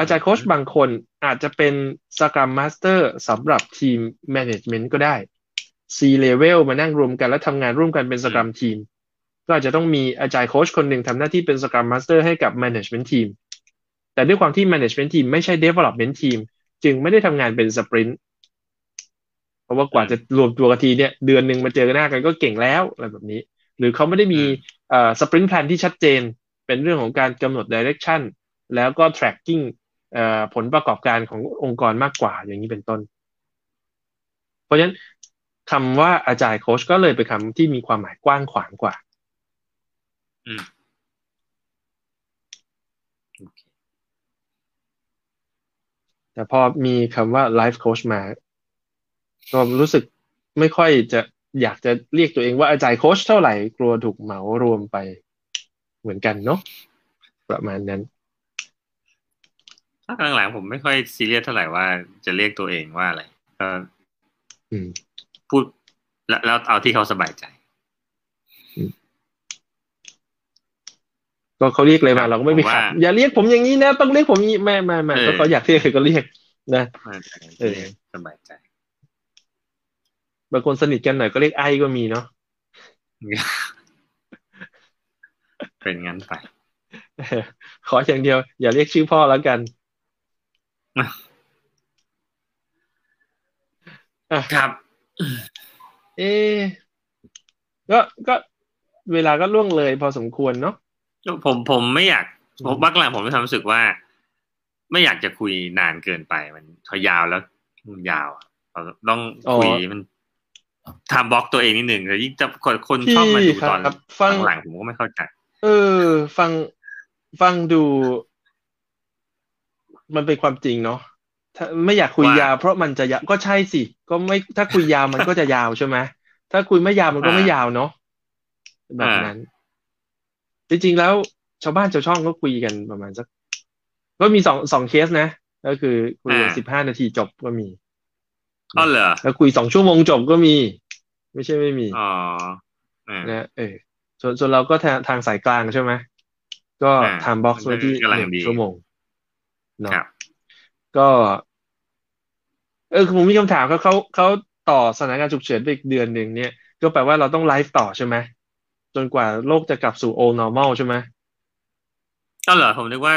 Agile Coach บางคนอาจจะเป็น Scrum Master สำหรับทีม management ก็ได้ C level มานั่งรวมกันแล้วทำงานร่วมกันเป็น Scrum Team ก็อาจจะต้องมี Agile Coach คนหนึ่งทำหน้าที่เป็น Scrum Master ให้กับ management team แต่ด้วยความที่แมเนจเมนต์ทีมไม่ใช่ development ทีม จึงไม่ได้ทำงานเป็น sprintเพราะว่ากว่าจะรวมตัวกันทีเนี่ยเดือนหนึ่งมาเจอหน้ากันก็เก่งแล้วอะไรแบบนี้ หรือเขาไม่ได้มี sprint plan ที่ชัดเจน เป็นเรื่องของการกำหนด direction แล้วก็ tracking ผลประกอบการขององค์กรมากกว่าอย่างนี้เป็นต้น เพราะฉะนั้นคำว่า Agile Coach ก็เลยเป็นคำที่มีความหมายกว้างขวางกว่าแต่พอมีคำว่า life coach มาก็รู้สึกไม่ค่อยจะอยากจะเรียกตัวเองว่าอาจารย์โค้ชเท่าไหร่กลัวถูกเหมารวมไปเหมือนกันเนาะประมาณนั้น พักหลังๆผมไม่ค่อยซีเรียสเท่าไหร่ว่าจะเรียกตัวเองว่าอะไรก็พูดแล้วเอาที่เขาสบายใจ ก็เขาเรียกเลยมาเราก็ไม่มีขัดอย่าเรียกผมอย่างนี้นะ ต้องเรียกผมอย่างนี้แม่แม่แม่ก็เขาอยากเรียกก็เรียกนะเออสบายใจบางคนสนิทกันหน่อยก็เรียกไอ้ก็มีเนาะเป็นงั้นไปขออย่างเดียว อย่าเรียกชื่อพ่อแล้วกัน ครับ เอก็ก็เวลาก็ล่วงเลยพอสมควรเนาะผมผมไม่อยากผมบักหลังผมมีความรู้สึกว่า ไม่อยากจะคุยนานเกินไป มันพอยาวแล้วมันยาวต้องคุยมันทำบล็อกตัวเองนิดหนึ่งแต่ยิ่งจะคนคนชอบมาดูตอนฟังหลังผมก็ไม่เข้าใจเออ ฟังฟังดู มันเป็นความจริงเนาะถ้าไม่อยากคุยยาวเพราะมันจะยาวก็ใช่สิ ก็ไม่ถ้าคุยยาวมันก็จะยาวใช่ไหมถ้าคุยไม่ยาวมันก็ไม่ยาวเนาะแบบนั้น จริงๆแล้วชาวบ้านชาวช่องก็คุยกันประมาณสัก ก็มีสองสองเคสนะ ก็คือคุยสิบห้านาทีจบก็มีอ๋อเหรอแล้วคุยสองชั่วโมงจบก็มี ไม่ใช่ไม่มีอ๋อนะเออส่วนส่วนเราก็ทางทางสายกลางใช่ไหมก็ทำบ็อกซ์ไว้ที่หนึ่งชั่วโมง เนาะก็เออผมมีคำถามเขาเขาเขาต่อสถานการณ์ฉุกเฉินไปอีกเดือนหนึ่งเนี่ย ก็แปลว่าเราต้องไลฟ์ต่อใช่ไหมจนกว่าโลกจะกลับสู่ old normal ใช่ไหมก็เหรอผมนึกว่า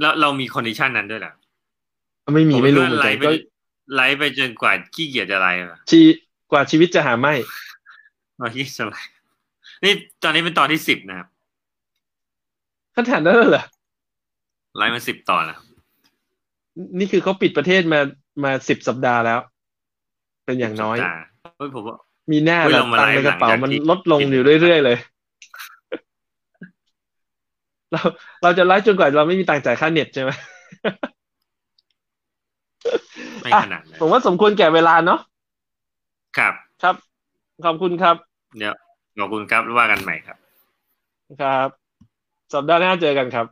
เราเรามี condition นั้นด้วยแหละไม่มีไม่รู้เหมือนกันก็ไลฟ์ไปจนกว่าขี้เกียจจะไลฟ์ชีกว่าชีวิตจะหาไม่มาที่สมัยนี่ตอนนี้เป็นตอนที่สิบนะครับขนาดนั้นเหรอ ไลฟ์มาสิบตอนแล้วนี่คือเขาปิดประเทศมามาสิบสัปดาห์แล้ว เป็นอย่างน้อยผมว่ามีหน้าแล้วตังในกระเป๋ามันลดลงอยู่เรื่อยๆเลย เราเราจะไลฟ์จนกว่าเราไม่มีตังจ่ายค่าเน็ตใช่ไหมไม่ขนาดผมว่าสมควรแก่เวลาเนาะครับ ครับ ขอบคุณครับ เดี๋ยวขอบคุณครับว่ากันใหม่ครับ ครับ สัปดาห์หน้าเจอกันครับ